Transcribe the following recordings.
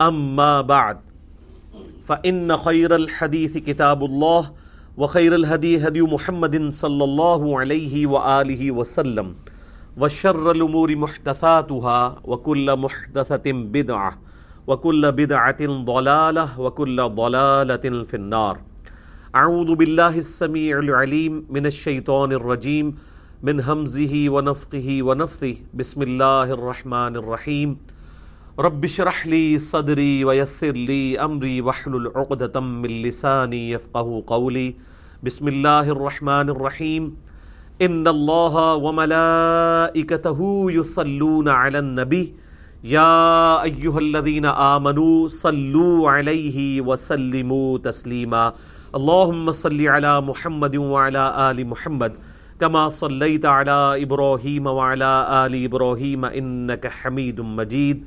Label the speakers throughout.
Speaker 1: اما بعد فان خير الحديث كتاب الله، وخير الهدي هدي محمد صلى الله عليه واله وسلم، وشر الامور محدثاتها، وكل محدثه بدعه وكل بدعه ضلاله وكل ضلاله في النار. اعوذ بالله السميع العليم من الشيطان الرجيم، من همزه ونفقه ونفثه. بسم الله الرحمن الرحيم. رب اشرح لي صدري ويسر لي امري واحلل عقدة من لساني يفقهوا قولي. بسم الله الرحمن الرحيم. ان الله وملائكته يصلون على النبي. يا ايها الذين امنوا صلوا عليه وسلموا تسليما. اللهم صل على محمد وعلى ال محمد. كما صليت على ابراهيم وعلى ال ابراهيم انك حميد مجيد.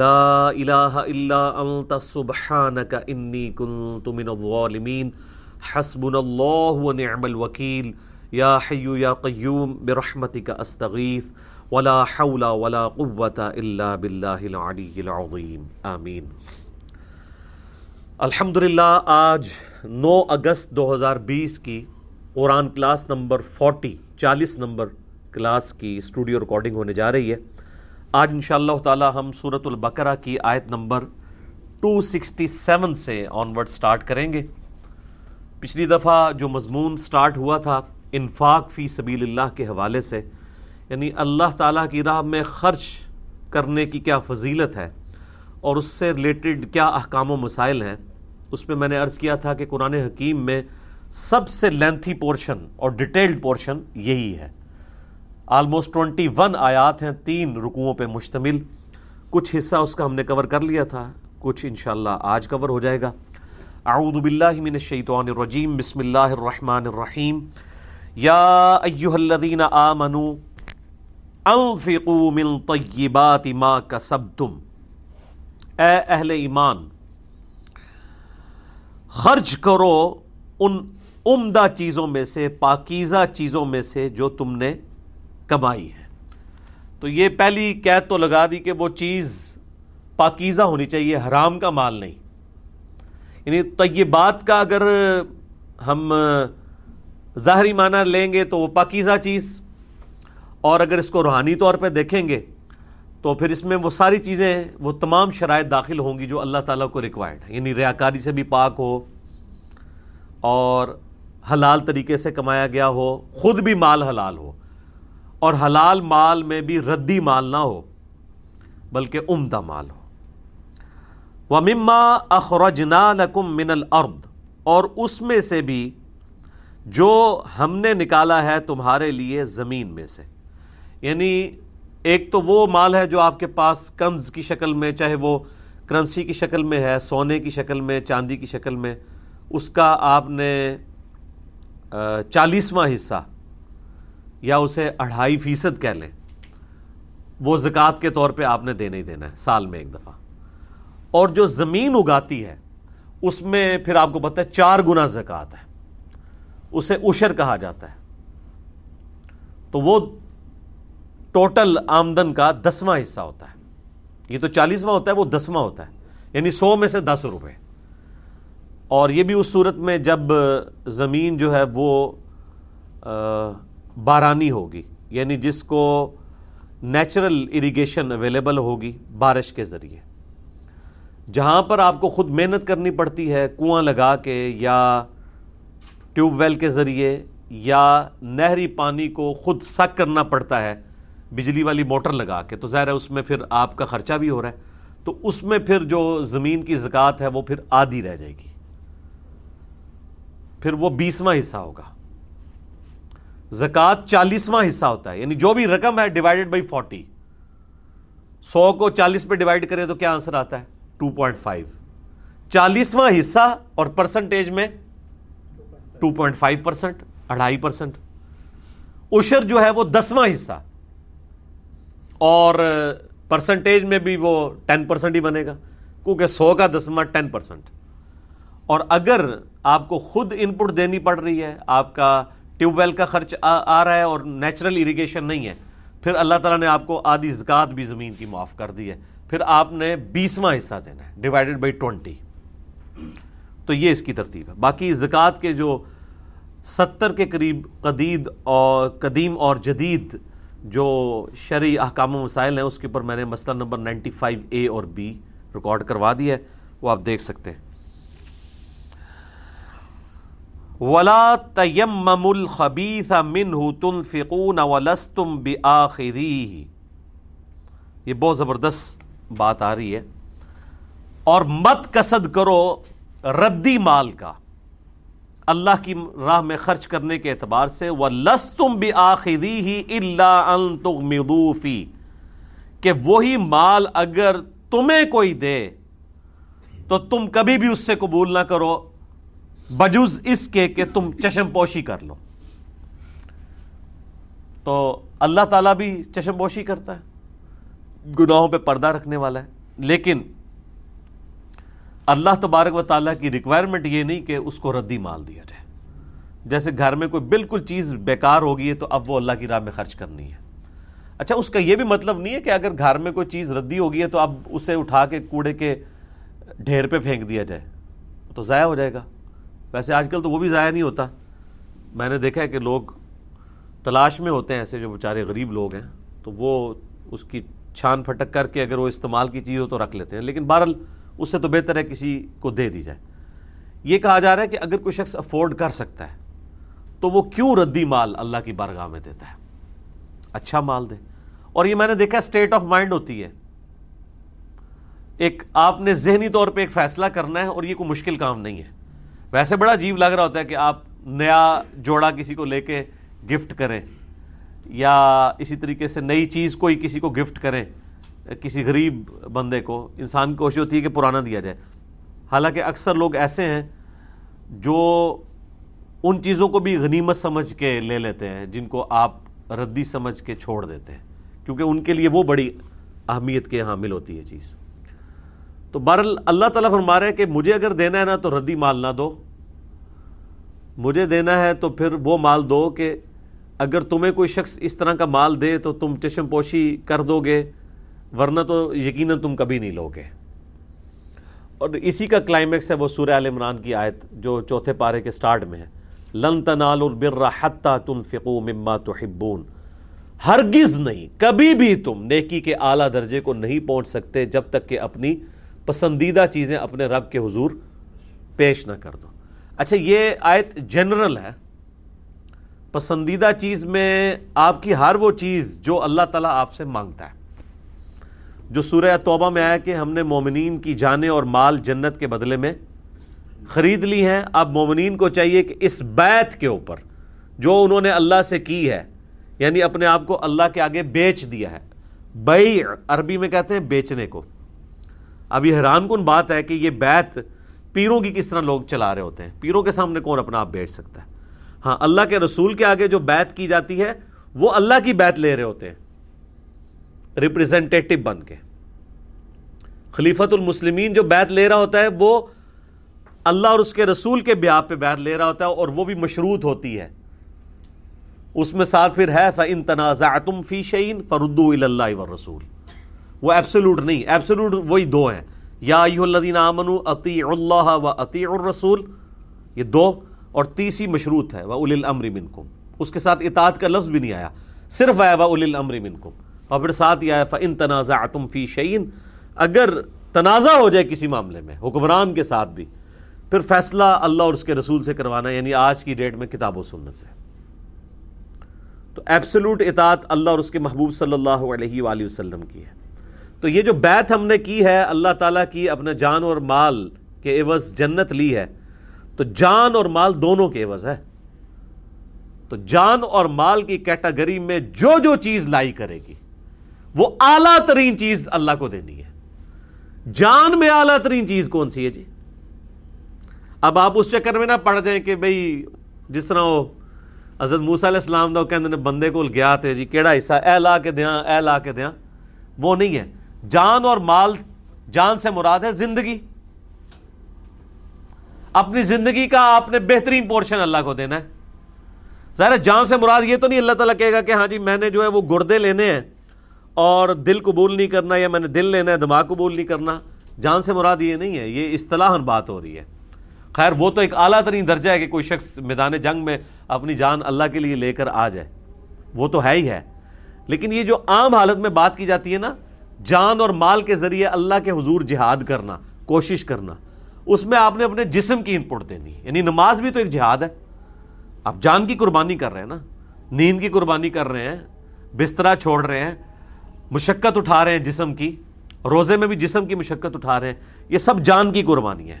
Speaker 1: لا الہ الا انت سبحانک انی کنت من الظالمین حسبنا اللہ ونعم الوکیل یا حی یا قیوم برحمتک استغیث ولا حول ولا قوة الا باللہ العلی العظیم آمین الحمدللہ، آج نو اگست دو ہزار بیس کی قرآن کلاس نمبر فورٹی، چالیس نمبر کلاس کی اسٹوڈیو ریکارڈنگ ہونے جا رہی ہے۔ آج ان شاء اللہ تعالی ہم صورت البقرہ کی آیت نمبر 267 سے آن ورڈ سٹارٹ کریں گے۔ پچھلی دفعہ جو مضمون سٹارٹ ہوا تھا انفاق فی سبیل اللہ کے حوالے سے یعنی اللہ تعالیٰ کی راہ میں خرچ کرنے کی کیا فضیلت ہے اور اس سے ریلیٹڈ کیا احکام و مسائل ہیں، اس میں میں نے عرض کیا تھا کہ قرآن حکیم میں سب سے لینتھی پورشن اور ڈیٹیلڈ پورشن یہی ہے۔ آلموسٹ ٹونٹی ون آیات ہیں، تین رکوعوں پہ مشتمل۔ کچھ حصہ اس کا ہم نے کور کر لیا تھا، کچھ انشاءاللہ آج کور ہو جائے گا۔ اعوذ باللہ من الشیطان الرجیم، بسم اللہ الرحمن الرحیم۔ یا ایوہ الذین آمنوا انفقوا من طیبات ما کسبتم۔ اے اہل ایمان، خرچ کرو ان عمدہ چیزوں میں سے، پاکیزہ چیزوں میں سے جو تم نے کمائی ہے۔ تو یہ پہلی قید تو لگا دی کہ وہ چیز پاکیزہ ہونی چاہیے، حرام کا مال نہیں۔ یعنی طیبات کا اگر ہم ظاہری معنی لیں گے تو وہ پاکیزہ چیز، اور اگر اس کو روحانی طور پہ دیکھیں گے تو پھر اس میں وہ ساری چیزیں، وہ تمام شرائط داخل ہوں گی جو اللہ تعالیٰ کو ریکوائرڈ ہے یعنی ریاکاری سے بھی پاک ہو، اور حلال طریقے سے کمایا گیا ہو، خود بھی مال حلال ہو۔ اور حلال مال میں بھی ردی مال نہ ہو، بلکہ عمدہ مال ہو۔ وہ مما اخرجنا لکم من الارض اور اس میں سے بھی جو ہم نے نکالا ہے تمہارے لیے زمین میں سے۔ یعنی ایک تو وہ مال ہے جو آپ کے پاس کنز کی شکل میں، چاہے وہ کرنسی کی شکل میں ہے، سونے کی شکل میں، چاندی کی شکل میں، اس کا آپ نے چالیسواں حصہ یا اسے اڑھائی فیصد کہہ لیں وہ زکوٰۃ کے طور پہ آپ نے دینا ہی دینا ہے، سال میں ایک دفعہ۔ اور جو زمین اگاتی ہے، اس میں پھر آپ کو پتہ ہے، چار گنا زکوٰۃ ہے۔ اسے اشر کہا جاتا ہے۔ تو وہ ٹوٹل آمدن کا دسواں حصہ ہوتا ہے۔ یہ تو چالیسواں ہوتا ہے، وہ دسواں ہوتا ہے۔ یعنی سو میں سے دس روپے۔ اور یہ بھی اس صورت میں جب زمین جو ہے وہ بارانی ہوگی یعنی جس کو نیچرل اریگیشن اویلیبل ہوگی بارش کے ذریعے۔ جہاں پر آپ کو خود محنت کرنی پڑتی ہے، کنواں لگا کے یا ٹیوب ویل کے ذریعے یا نہری پانی کو خود سک کرنا پڑتا ہے، بجلی والی موٹر لگا کے، تو ظاہر ہے اس میں پھر آپ کا خرچہ بھی ہو رہا ہے۔ تو اس میں پھر جو زمین کی زکوٰۃ ہے، وہ پھر آدھی رہ جائے گی۔ پھر وہ بیسواں حصہ ہوگا۔ زکوٰۃ چالیسواں حصہ ہوتا ہے یعنی جو بھی رقم ہے ڈیوائڈیڈ بائی فورٹی سو کو چالیس پہ ڈیوائڈ کرے تو کیا آنسر آتا ہے؟ ٹو پوائنٹ فائیو چالیسواں حصہ اور پرسنٹیج میں ٹو پوائنٹ فائیو پرسنٹ اڑھائی پرسنٹ اشر جو ہے وہ دسواں حصہ۔ اور پرسنٹیج میں بھی وہ ٹین پرسنٹ ہی بنے گا، کیونکہ سو کا دسواں ٹین پرسنٹ اور اگر آپ کو خود ان پٹ دینی پڑ رہی ہے، آپ کا ٹیوب ویل کا خرچ آ رہا ہے اور نیچرل اریگیشن نہیں ہے۔ پھر اللہ تعالیٰ نے آپ کو آدھی زکات بھی زمین کی معاف کر دی ہے۔ پھر آپ نے بیسواں حصہ دینا ہے ڈیوائڈیڈ بائی ٹوینٹی تو یہ اس کی ترتیب ہے۔ باقی زکوٰۃ کے جو ستر کے قریب قدید اور قدیم اور جدید جو شرعی احکام و مسائل ہیں، اس کے اوپر میں نے مسئلہ نمبر نائنٹی فائیو اے اور بی ریکارڈ کروا دیا ہے۔ وہ آپ دیکھ سکتے ہیں۔ ولا تیم الخبیث منہ تنفقون ولستم بآخذیہ۔ یہ بہت زبردست بات آ رہی ہے۔ اور مت کسد کرو ردی مال کا۔ اللہ کی راہ میں خرچ کرنے کے اعتبار سے وہ لس تم بھی آخری ہی اللہ کہ وہی مال اگر تمہیں کوئی دے تو تم کبھی بھی اس سے قبول نہ کرو۔ بجز اس کے کہ تم چشم پوشی کر لو۔ تو اللہ تعالیٰ بھی چشم پوشی کرتا ہے۔ گناہوں پہ پردہ رکھنے والا ہے۔ لیکن اللہ تبارک و تعالیٰ کی ریکوائرمنٹ یہ نہیں کہ اس کو ردی مال دیا جائے۔ جیسے گھر میں کوئی بالکل چیز بیکار ہوگی ہے تو اب وہ اللہ کی راہ میں خرچ کرنی ہے۔ اچھا اس کا یہ بھی مطلب نہیں ہے کہ اگر گھر میں کوئی چیز ردی ہوگی ہے تو اب اسے اٹھا کے کوڑے کے ڈھیر پہ پھینک دیا جائے۔ تو ضائع ہو جائے گا۔ ویسے آج کل تو وہ بھی ضائع نہیں ہوتا۔ میں نے دیکھا ہے کہ لوگ تلاش میں ہوتے ہیں ایسے جو بیچارے غریب لوگ ہیں، تو وہ اس کی چھان پھٹک کر کے اگر وہ استعمال کی چیز ہو تو رکھ لیتے ہیں۔ لیکن بہرحال اس سے تو بہتر ہے کسی کو دے دی جائے۔ یہ کہا جا رہا ہے کہ اگر کوئی شخص افورڈ کر سکتا ہے، تو وہ کیوں ردی مال اللہ کی بارگاہ میں دیتا ہے؟ اچھا مال دے۔ اور یہ میں نے دیکھا اسٹیٹ آف مائنڈ ہوتی ہے۔ ایک آپ نے ذہنی طور پہ ایک فیصلہ کرنا ہے اور یہ کوئی مشکل کام نہیں ہے۔ ویسے بڑا عجیب لگ رہا ہوتا ہے کہ آپ نیا جوڑا کسی کو لے کے گفٹ کریں یا اسی طریقے سے نئی چیز کوئی کسی کو گفٹ کریں، کسی غریب بندے کو، انسان کی کوشش ہوتی ہے کہ پرانا دیا جائے۔ حالانکہ اکثر لوگ ایسے ہیں جو ان چیزوں کو بھی غنیمت سمجھ کے لے لیتے ہیں، جن کو آپ ردی سمجھ کے چھوڑ دیتے ہیں۔ کیونکہ ان کے لیے وہ بڑی اہمیت کے حامل ہوتی ہے چیز۔ تو بہرحال اللہ تعالیٰ فرما رہے ہیں کہ مجھے اگر دینا ہے نا تو ردی مال نہ دو۔ مجھے دینا ہے تو پھر وہ مال دو کہ اگر تمہیں کوئی شخص اس طرح کا مال دے تو تم چشم پوشی کر دو گے، ورنہ تو یقیناً تم کبھی نہیں لوگے۔ اور اسی کا کلائمیکس ہے وہ سورہ عال عمران کی آیت جو چوتھے پارے کے سٹارٹ میں ہے۔ لن تنالوا البر حتى تنفقوا مما تحبون۔ ہرگز نہیں، کبھی بھی تم نیکی کے اعلیٰ درجے کو نہیں پہنچ سکتے جب تک کہ اپنی پسندیدہ چیزیں اپنے رب کے حضور پیش نہ کر دو۔ اچھا یہ آیت جنرل ہے۔ پسندیدہ چیز میں آپ کی ہر وہ چیز جو اللہ تعالیٰ آپ سے مانگتا ہے۔ جو سورہ توبہ میں آیا کہ ہم نے مومنین کی جانیں اور مال جنت کے بدلے میں خرید لی ہیں، اب مومنین کو چاہیے کہ اس بیت کے اوپر جو انہوں نے اللہ سے کی ہے یعنی اپنے آپ کو اللہ کے آگے بیچ دیا ہے۔ بئی عربی میں کہتے ہیں بیچنے کو۔ اب یہ حیران کن بات ہے کہ یہ بیت پیروں کی کس طرح لوگ چلا رہے ہوتے ہیں؟ پیروں کے سامنے کون اپنا آپ بیچ سکتا ہے؟ ہاں اللہ کے رسول کے آگے جو بیت کی جاتی ہے، وہ اللہ کی بیت لے رہے ہوتے ہیں ریپرزینٹیٹو بن کے۔ خلیفت المسلمین جو بیت لے رہا ہوتا ہے، وہ اللہ اور اس کے رسول کے بیاہ پہ بیعت لے رہا ہوتا ہے اور وہ بھی مشروط ہوتی ہے۔ اس میں ساتھ پھر ہے، فَإِن تَنَازَعْتُمْ فِي شَيْءٍ فَرُدُّوا إِلَى اللَّهِ وَالرَّسُولِ۔ وہ ایبسولوٹ نہیں ایبسولوٹ وہی دو ہیں۔ یا ایہو الذین آمنوا اطیعوا اللہ و اطیعوا الرسول. یہ دو اور تیسری مشروط ہے وَأُولِي الْأَمْرِ مِنْكُمْ. اس کے ساتھ اطاعت کا لفظ بھی نہیں آیا، صرف آیا وَأُولِي الْأَمْرِ مِنْكُمْ. اور پھر ساتھ یہ آیا، فَإِن تَنَازَعْتُمْ فِي شَيْءٍ. اگر تنازع ہو جائے کسی معاملے میں، حکمران کے ساتھ بھی، پھر فیصلہ اللہ اور اس کے رسول سے کروانا یعنی آج کی ڈیٹ میں کتاب و سنت سے. تو ایبسلوٹ اطاعت اللہ اور اس کے محبوب صلی اللہ علیہ وآلہ وسلم کی ہے۔ تو یہ جو بیت ہم نے کی ہے، اللہ تعالیٰ کی اپنے جان اور مال کے عوض جنت لی ہے۔ تو جان اور مال دونوں کے عوض ہے۔ تو جان اور مال کی کیٹاگری میں جو جو چیز لائی کرے گی، وہ اعلیٰ ترین چیز اللہ کو دینی ہے۔ جان میں اعلیٰ ترین چیز کون سی ہے جی؟ اب آپ اس چکر میں نہ پڑ جائیں کہ بھئی، جس طرح وہ حضرت موسیٰ علیہ السلام دا کہ بندے کو گیا تھے جی کیڑا حصہ، اے لا کے دیاں، اے لا کے دیاں، وہ نہیں ہے۔ جان اور مال جان سے مراد ہے زندگی۔ اپنی زندگی کا آپ نے بہترین پورشن اللہ کو دینا ہے۔ ظاہر جان سے مراد یہ تو نہیں اللہ تعالیٰ کہے گا کہ ہاں جی میں نے جو ہے وہ گردے لینے ہیں اور دل قبول نہیں کرنا یا میں نے دل لینا ہے دماغ قبول نہیں کرنا۔ جان سے مراد یہ نہیں ہے، یہ اصطلاح بات ہو رہی ہے۔ خیر، وہ تو ایک اعلیٰ ترین درجہ ہے کہ کوئی شخص میدان جنگ میں اپنی جان اللہ کے لیے لے کر آ جائے۔ وہ تو ہے ہی ہے۔ لیکن یہ جو عام حالت میں بات کی جاتی ہے نا جان اور مال کے ذریعے اللہ کے حضور جہاد کرنا، کوشش کرنا، اس میں آپ نے اپنے جسم کی انپٹ دینی یعنی نماز بھی تو ایک جہاد ہے۔ آپ جان کی قربانی کر رہے ہیں نا، نیند کی قربانی کر رہے ہیں بسترا چھوڑ رہے ہیں، مشقت اٹھا رہے ہیں جسم کی، روزے میں بھی جسم کی مشقت اٹھا رہے ہیں۔ یہ سب جان کی قربانی ہے۔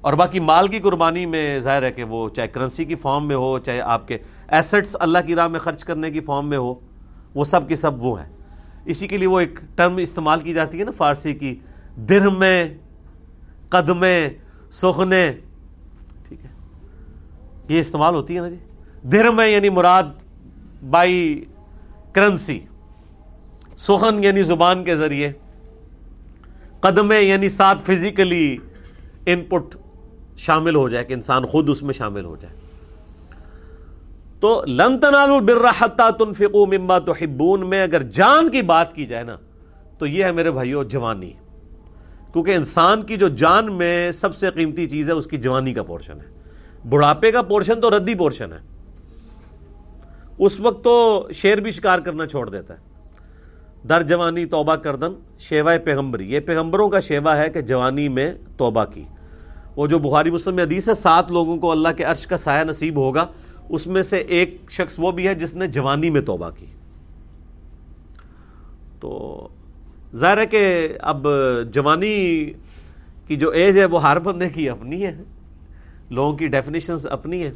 Speaker 1: اور باقی مال کی قربانی میں ظاہر ہے کہ وہ چاہے کرنسی کی فارم میں ہو، چاہے آپ کے ایسٹس اللہ کی راہ میں خرچ کرنے کی فارم میں ہو، وہ سب کی سب وہ ہے۔ اسی کے لیے وہ ایک ٹرم استعمال کی جاتی ہے نا فارسی کی۔ میں قدمے سخنے ٹھیک ہے۔ یہ استعمال ہوتی ہے نا جی۔ میں یعنی مراد بائی کرنسی۔ سخن یعنی زبان کے ذریعے۔ قدمے یعنی ساتھ فزیکلی ان پٹ شامل ہو جائے، کہ انسان خود اس میں شامل ہو جائے۔ تو لن تنالوا البر حتى تنفقوا مما تحبون، میں اگر جان کی بات کی جائے نا، تو یہ ہے میرے بھائیو جوانی۔ کیونکہ انسان کی جو جان میں سب سے قیمتی چیز ہے، اس کی جوانی کا پورشن ہے۔ بڑھاپے کا پورشن تو ردی پورشن ہے۔ اس وقت تو شیر بھی شکار کرنا چھوڑ دیتا ہے۔ در جوانی توبہ کردن، شیوہ پیغمبری۔ یہ پیغمبروں کا شیوا ہے کہ جوانی میں توبہ کی۔ وہ جو بخاری مسلم حدیث ہے، سات لوگوں کو اللہ کے عرش کا سایہ نصیب ہوگا۔ اس میں سے ایک شخص وہ بھی ہے جس نے جوانی میں توبہ کی۔ تو ظاہر ہے کہ اب جوانی کی جو ایج ہے وہ ہر بندے کی اپنی ہے۔ لوگوں کی ڈیفینیشنز اپنی ہیں۔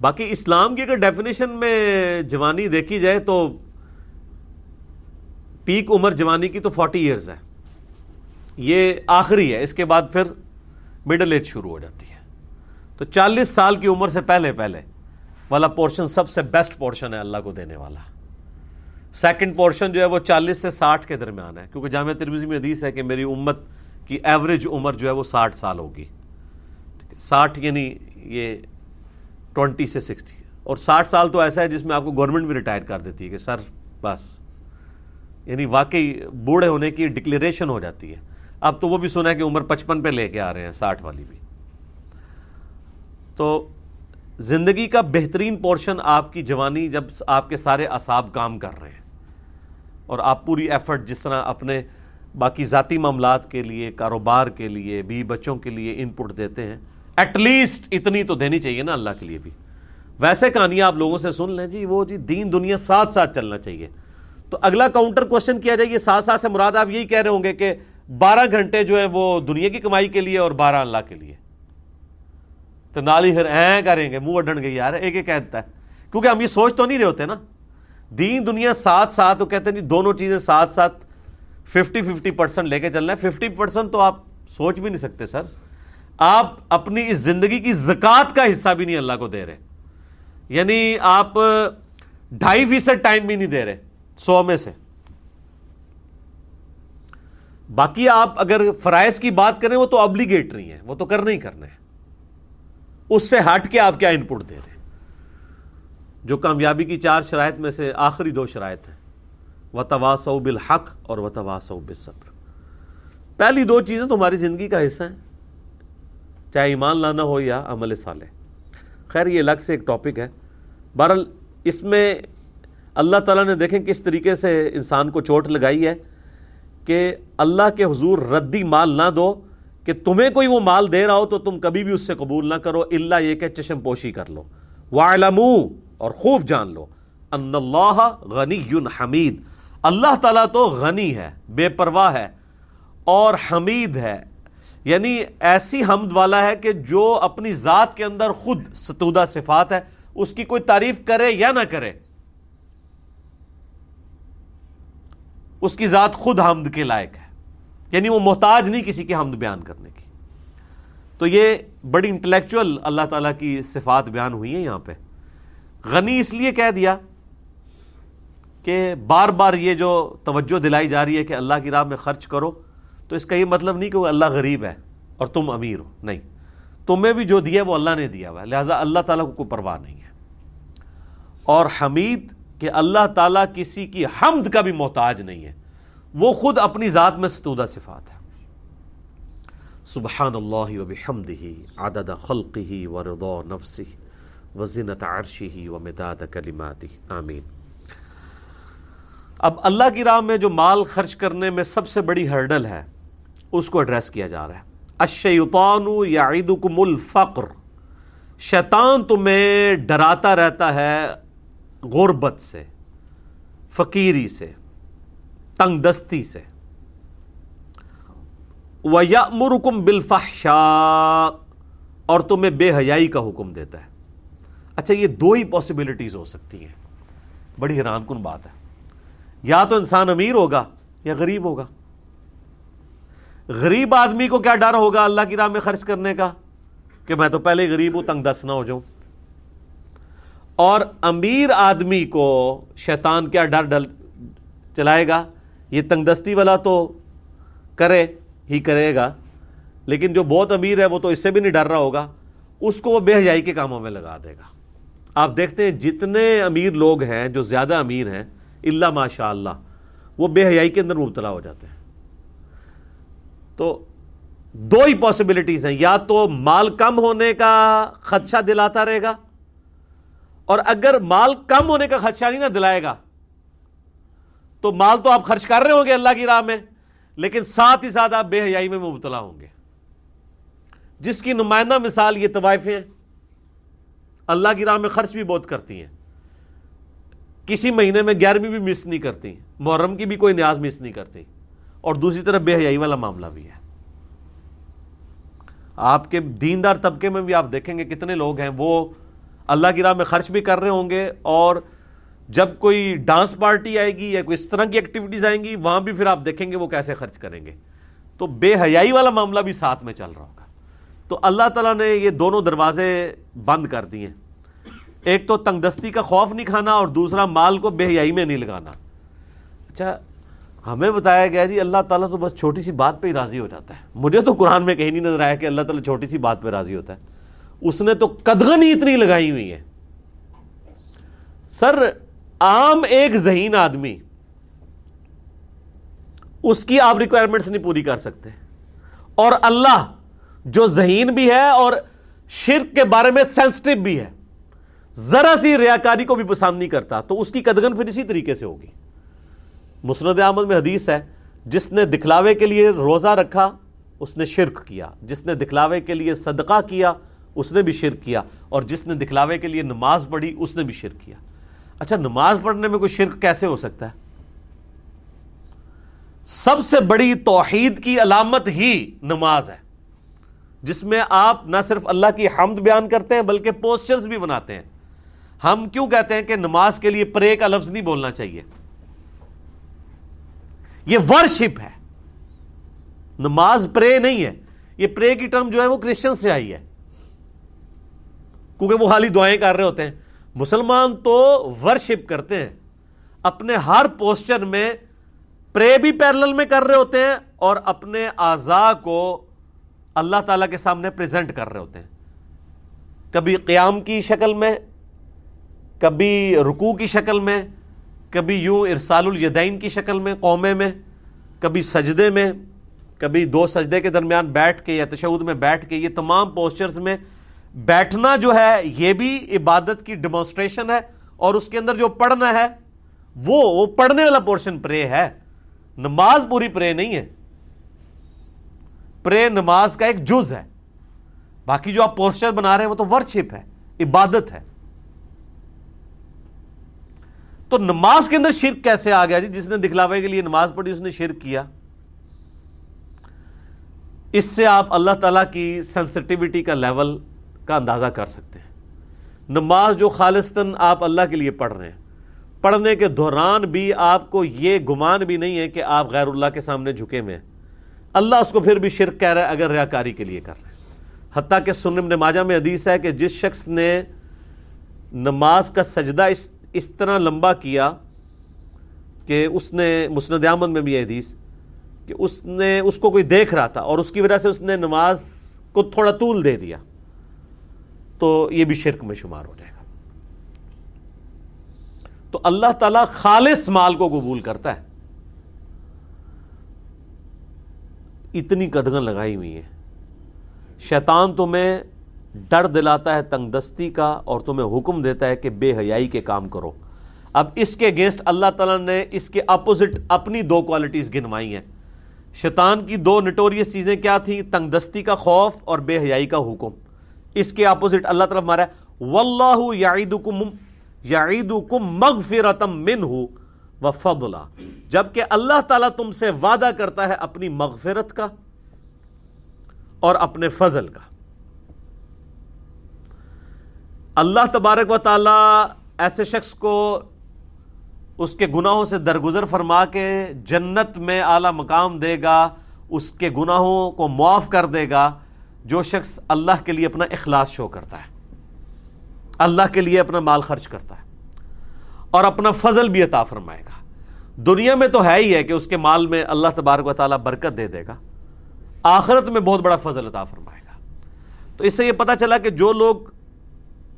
Speaker 1: باقی اسلام کی اگر ڈیفینیشن میں جوانی دیکھی جائے تو پیک عمر جوانی کی تو فورٹی ایئرز ہے۔ یہ آخری ہے۔ اس کے بعد پھر مڈل ایج شروع ہو جاتی ہے۔ تو چالیس سال کی عمر سے پہلے پہلے والا پورشن سب سے بیسٹ پورشن ہے اللہ کو دینے والا۔ سیکنڈ پورشن جو ہے وہ چالیس سے ساٹھ کے درمیان ہے، کیونکہ جامعہ ترمیزی میں حدیث ہے کہ میری امت کی ایوریج عمر جو ہے وہ ساٹھ سال ہوگی۔ ساٹھ یعنی یہ ٹوینٹی سے سکسٹی۔ اور ساٹھ سال تو ایسا ہے جس میں آپ کو گورنمنٹ بھی ریٹائر کر دیتی ہے کہ سر، بس۔ یعنی واقعی بوڑھے ہونے کی ڈکلیریشن ہو جاتی ہے۔ اب تو وہ بھی سنا ہے کہ عمر پچپن پہ لے کے آ رہے ہیں، ساٹھ والی بھی۔ تو زندگی کا بہترین پورشن آپ کی جوانی جب آپ کے سارے اصاب کام کر رہے ہیں اور آپ پوری ایفرٹ جس طرح اپنے باقی ذاتی معاملات کے لیے، کاروبار کے لیے بھی بچوں کے لیے ان پٹ دیتے ہیں ایٹ لیسٹ اتنی تو دینی چاہیے نا اللہ کے لیے بھی۔ ویسے کہانیاں آپ لوگوں سے سن لیں جی وہ جی دین دنیا ساتھ ساتھ چلنا چاہیے۔ تو اگلا کاؤنٹر کوشچن کیا جائے؟ یہ ساتھ ساتھ سے مراد آپ یہی کہہ رہے ہوں گے کہ بارہ گھنٹے جو ہے وہ دنیا کی کمائی کے لیے اور بارہ اللہ کے لیے۔ تو نالی پھر این کریں گے، منہ اڈن گئی یار، ایک ایک کہتا ہے۔ کیونکہ ہم یہ سوچ تو نہیں رہے ہوتے نا۔ دین دنیا ساتھ ساتھ، وہ کہتے ہیں دونوں چیزیں ساتھ ساتھ ففٹی ففٹی پرسنٹ لے کے چلنا ہے۔ ففٹی پرسنٹ تو آپ سوچ بھی نہیں سکتے، سر۔ آپ اپنی اس زندگی کی زکات کا حصہ بھی نہیں اللہ کو دے رہے۔ یعنی آپ ڈھائی فیصد ٹائم بھی نہیں دے رہے، سو میں سے۔ باقی آپ اگر فرائض کی بات کریں، وہ تو ابلیگیٹری ہیں، وہ تو کرنا ہی کرنا ہے اس سے ہٹ کے آپ کیا ان پٹ دے رہے ہیں؟ جو کامیابی کی چار شرائط میں سے آخری دو شرائط ہیں۔ و تواسو بالحق اور و تواسو بالصبر۔ پہلی دو چیزیں تو ہماری زندگی کا حصہ ہیں۔ چاہے ایمان لانا ہو یا عمل صالح۔ خیر، یہ الگ سے ایک ٹاپک ہے۔ بہرحال، اس میں اللہ تعالیٰ نے دیکھیں کس طریقے سے انسان کو چوٹ لگائی ہے کہ اللہ کے حضور ردی مال نہ دو کہ تمہیں کوئی وہ مال دے رہا ہو تو تم کبھی بھی اس سے قبول نہ کرو اللہ یہ کہ چشم پوشی کر لو۔ وَعْلَمُوا اور خوب جان لو۔ ان اللہ غنی حمید اللہ تعالیٰ تو غنی ہے، بے پرواہ ہے اور حمید ہے۔ یعنی ایسی حمد والا ہے کہ جو اپنی ذات کے اندر خود ستودہ صفات ہے، اس کی کوئی تعریف کرے یا نہ کرے۔ اس کی ذات خود حمد کے لائق ہے۔ یعنی وہ محتاج نہیں کسی کی حمد بیان کرنے کی۔ تو یہ بڑی انٹلیکچوئل اللہ تعالیٰ کی صفات بیان ہوئی ہیں یہاں پہ۔ غنی اس لیے کہہ دیا کہ بار بار یہ جو توجہ دلائی جا رہی ہے کہ اللہ کی راہ میں خرچ کرو، تو اس کا یہ مطلب نہیں کہ وہ اللہ غریب ہے اور تم امیر ہو، نہیں۔ تمہیں بھی جو دیا وہ اللہ نے دیا ہوا ہے، لہٰذا اللہ تعالیٰ کو کوئی پرواہ نہیں ہے۔ اور حمید کہ اللہ تعالیٰ کسی کی حمد کا بھی محتاج نہیں ہے۔ وہ خود اپنی ذات میں ستودہ صفات ہے سبحان اللہ و بحمدہ، عدد خلقہ و رضا نفسہ و زنت عرشہ و مداد کلماتہ۔ آمین۔ اب اللہ کی راہ میں جو مال خرچ کرنے میں سب سے بڑی ہرڈل ہے، اس کو ایڈریس کیا جا رہا ہے۔ الشیطان یعیدکم الفقر۔ شیطان تمہیں ڈراتا رہتا ہے غربت سے، فقیری سے۔ تنگ دستی سے. وَيَأْمُرُكُمْ بِالْفَحْشَاء اور تمہیں بے حیائی کا حکم دیتا ہے. اچھا یہ دو ہی پاسبلٹیز ہو سکتی ہیں. بڑی حیران کن بات ہے. یا تو انسان امیر ہوگا یا غریب ہوگا. غریب آدمی کو کیا ڈر ہوگا اللہ کی راہ میں خرچ کرنے کا؟ کہ میں تو پہلے غریب ہوں، تنگ دست نہ ہو جاؤں. اور امیر آدمی کو شیطان کیا ڈر ڈل چلائے گا؟ یہ تنگ دستی والا تو کرے ہی کرے گا، لیکن جو بہت امیر ہے وہ تو اس سے بھی نہیں ڈر رہا ہوگا، اس کو وہ بے حیائی کے کاموں میں لگا دے گا۔ آپ دیکھتے ہیں جتنے امیر لوگ ہیں، جو زیادہ امیر ہیں اللہ ماشاء اللہ وہ بے حیائی کے اندر مبتلا ہو جاتے ہیں۔ تو دو ہی پاسبلٹیز ہیں، یا تو مال کم ہونے کا خدشہ دلاتا رہے گا، اور اگر مال کم ہونے کا خدشہ نہیں نہ دلائے گا تو مال تو آپ خرچ کر رہے ہوں گے اللہ کی راہ میں، لیکن ساتھ ہی ساتھ آپ بے حیائی میں مبتلا ہوں گے۔ جس کی نمائندہ مثال یہ طوائفیں ہیں اللہ کی راہ میں خرچ بھی بہت کرتی ہیں۔ کسی مہینے میں گیارہویں بھی مس نہیں کرتی، محرم کی بھی کوئی نیاز مس نہیں کرتی۔ اور دوسری طرف بے حیائی والا معاملہ بھی ہے۔ آپ کے دیندار طبقے میں بھی آپ دیکھیں گے کتنے لوگ ہیں، وہ اللہ کی راہ میں خرچ بھی کر رہے ہوں گے اور جب کوئی ڈانس پارٹی آئے گی یا کوئی اس طرح کی ایکٹیویٹیز آئیں گی، وہاں بھی پھر آپ دیکھیں گے وہ کیسے خرچ کریں گے۔ تو بے حیائی والا معاملہ بھی ساتھ میں چل رہا ہوگا۔ تو اللہ تعالیٰ نے یہ دونوں دروازے بند کر دیے۔ ایک تو تنگ دستی کا خوف نہیں کھانا اور دوسرا مال کو بے حیائی میں نہیں لگانا۔ اچھا ہمیں بتایا گیا جی اللہ تعالیٰ تو بس چھوٹی سی بات پہ ہی راضی ہو جاتا ہے۔ مجھے تو قرآن میں کہیں نہیں نظر آیا کہ اللہ تعالیٰ چھوٹی سی بات پہ راضی ہوتا ہے۔ اس نے تو قدغن ہی اتنی لگائی ہوئی ہے۔ سر عام ایک ذہین آدمی اس کی آپ ریکوائرمنٹس نہیں پوری کر سکتے۔ اور اللہ جو ذہین بھی ہے اور شرک کے بارے میں سینسٹیو بھی ہے، ذرا سی ریاکاری کو بھی پسند نہیں کرتا، تو اس کی قدغن پھر اسی طریقے سے ہوگی۔ مسند احمد میں حدیث ہے، جس نے دکھلاوے کے لیے روزہ رکھا، اس نے شرک کیا۔ جس نے دکھلاوے کے لیے صدقہ کیا، اس نے بھی شرک کیا۔ اور جس نے دکھلاوے کے لیے نماز پڑھی، اس نے بھی شرک کیا۔ اچھا نماز پڑھنے میں کوئی شرک کیسے ہو سکتا ہے؟ سب سے بڑی توحید کی علامت ہی نماز ہے، جس میں آپ نہ صرف اللہ کی حمد بیان کرتے ہیں، بلکہ پوسچرز بھی بناتے ہیں۔ ہم کیوں کہتے ہیں کہ نماز کے لیے پرے کا لفظ نہیں بولنا چاہیے؟ یہ ورشپ ہے۔ نماز پرے نہیں ہے، یہ پرے کی ٹرم جو ہے وہ کرسچن سے آئی ہے۔ کیونکہ وہ خالی دعائیں کر رہے ہوتے ہیں۔ مسلمان تو ورشپ کرتے ہیں۔ اپنے ہر پوسچر میں پرے بھی پیرل میں کر رہے ہوتے ہیں اور اپنے آزا کو اللہ تعالی کے سامنے پریزنٹ کر رہے ہوتے ہیں۔ کبھی قیام کی شکل میں، کبھی رکو کی شکل میں، کبھی یوں ارسال الیدین کی شکل میں قومے میں، کبھی سجدے میں، کبھی دو سجدے کے درمیان بیٹھ کے یا تشود میں بیٹھ کے یہ تمام پوسچرز میں بیٹھنا جو ہے، یہ بھی عبادت کی ڈیمونسٹریشن ہے، اور اس کے اندر جو پڑھنا ہے، وہ وہ پڑھنے والا پورشن پرے ہے۔ نماز پوری پرے نہیں ہے۔ پرے نماز کا ایک جز ہے۔ باقی جو آپ پوسچر بنا رہے ہیں، وہ تو ورشپ ہے، عبادت ہے۔ تو نماز کے اندر شرک کیسے آ گیا جی؟ جس نے دکھلاوے کے لیے نماز پڑھی، اس نے شرک کیا۔ اس سے آپ اللہ تعالیٰ کی سینسٹیوٹی کا لیول کا اندازہ کر سکتے ہیں۔ نماز جو خالصتاً آپ اللہ کے لیے پڑھ رہے ہیں، پڑھنے کے دوران بھی آپ کو یہ گمان بھی نہیں ہے کہ آپ غیر اللہ کے سامنے جھکے میں اللہ اس کو پھر بھی شرک کہہ رہا ہے اگر ریاکاری کے لیے کر رہے ہیں حتیٰ کہ سنم نماجہ میں حدیث ہے کہ جس شخص نے نماز کا سجدہ اس اس طرح لمبا کیا کہ اس نے، مسند احمد میں بھی یہ حدیث کہ اس نے، اس کو کوئی دیکھ رہا تھا اور اس کی وجہ سے اس نے نماز کو تھوڑا طول دے دیا۔ تو یہ بھی شرک میں شمار ہو جائے گا۔ تو اللہ تعالیٰ خالص مال کو قبول کرتا ہے۔ اتنی قدغن لگائی ہوئی ہیں۔ شیطان تمہیں ڈر دلاتا ہے تنگ دستی کا اور تمہیں حکم دیتا ہے کہ بے حیائی کے کام کرو۔ اب اس کے اگینسٹ اللہ تعالیٰ نے اس کے اپوزٹ اپنی دو کوالٹیز گنوائی ہیں۔ شیطان کی دو نٹوریس چیزیں کیا تھیں؟ تنگ دستی کا خوف اور بے حیائی کا حکم۔ اس کے اپوزٹ اللہ تعالیٰ مارا ہے۔ واللہ یعیدکم یعیدکم مغفرتم منہ وفضلا۔ جبکہ اللہ تعالیٰ تم سے وعدہ کرتا ہے اپنی مغفرت کا اور اپنے فضل کا۔ اللہ تبارک و تعالی ایسے شخص کو اس کے گناہوں سے درگزر فرما کے جنت میں اعلی مقام دے گا، اس کے گناہوں کو معاف کر دے گا۔ جو شخص اللہ کے لیے اپنا اخلاص شو کرتا ہے، اللہ کے لیے اپنا مال خرچ کرتا ہے اور اپنا فضل بھی عطا فرمائے گا۔ دنیا میں تو ہے ہی ہے کہ اس کے مال میں اللہ تبارک و تعالیٰ برکت دے دے گا۔ آخرت میں بہت بڑا فضل عطا فرمائے گا۔ تو اس سے یہ پتا چلا کہ جو لوگ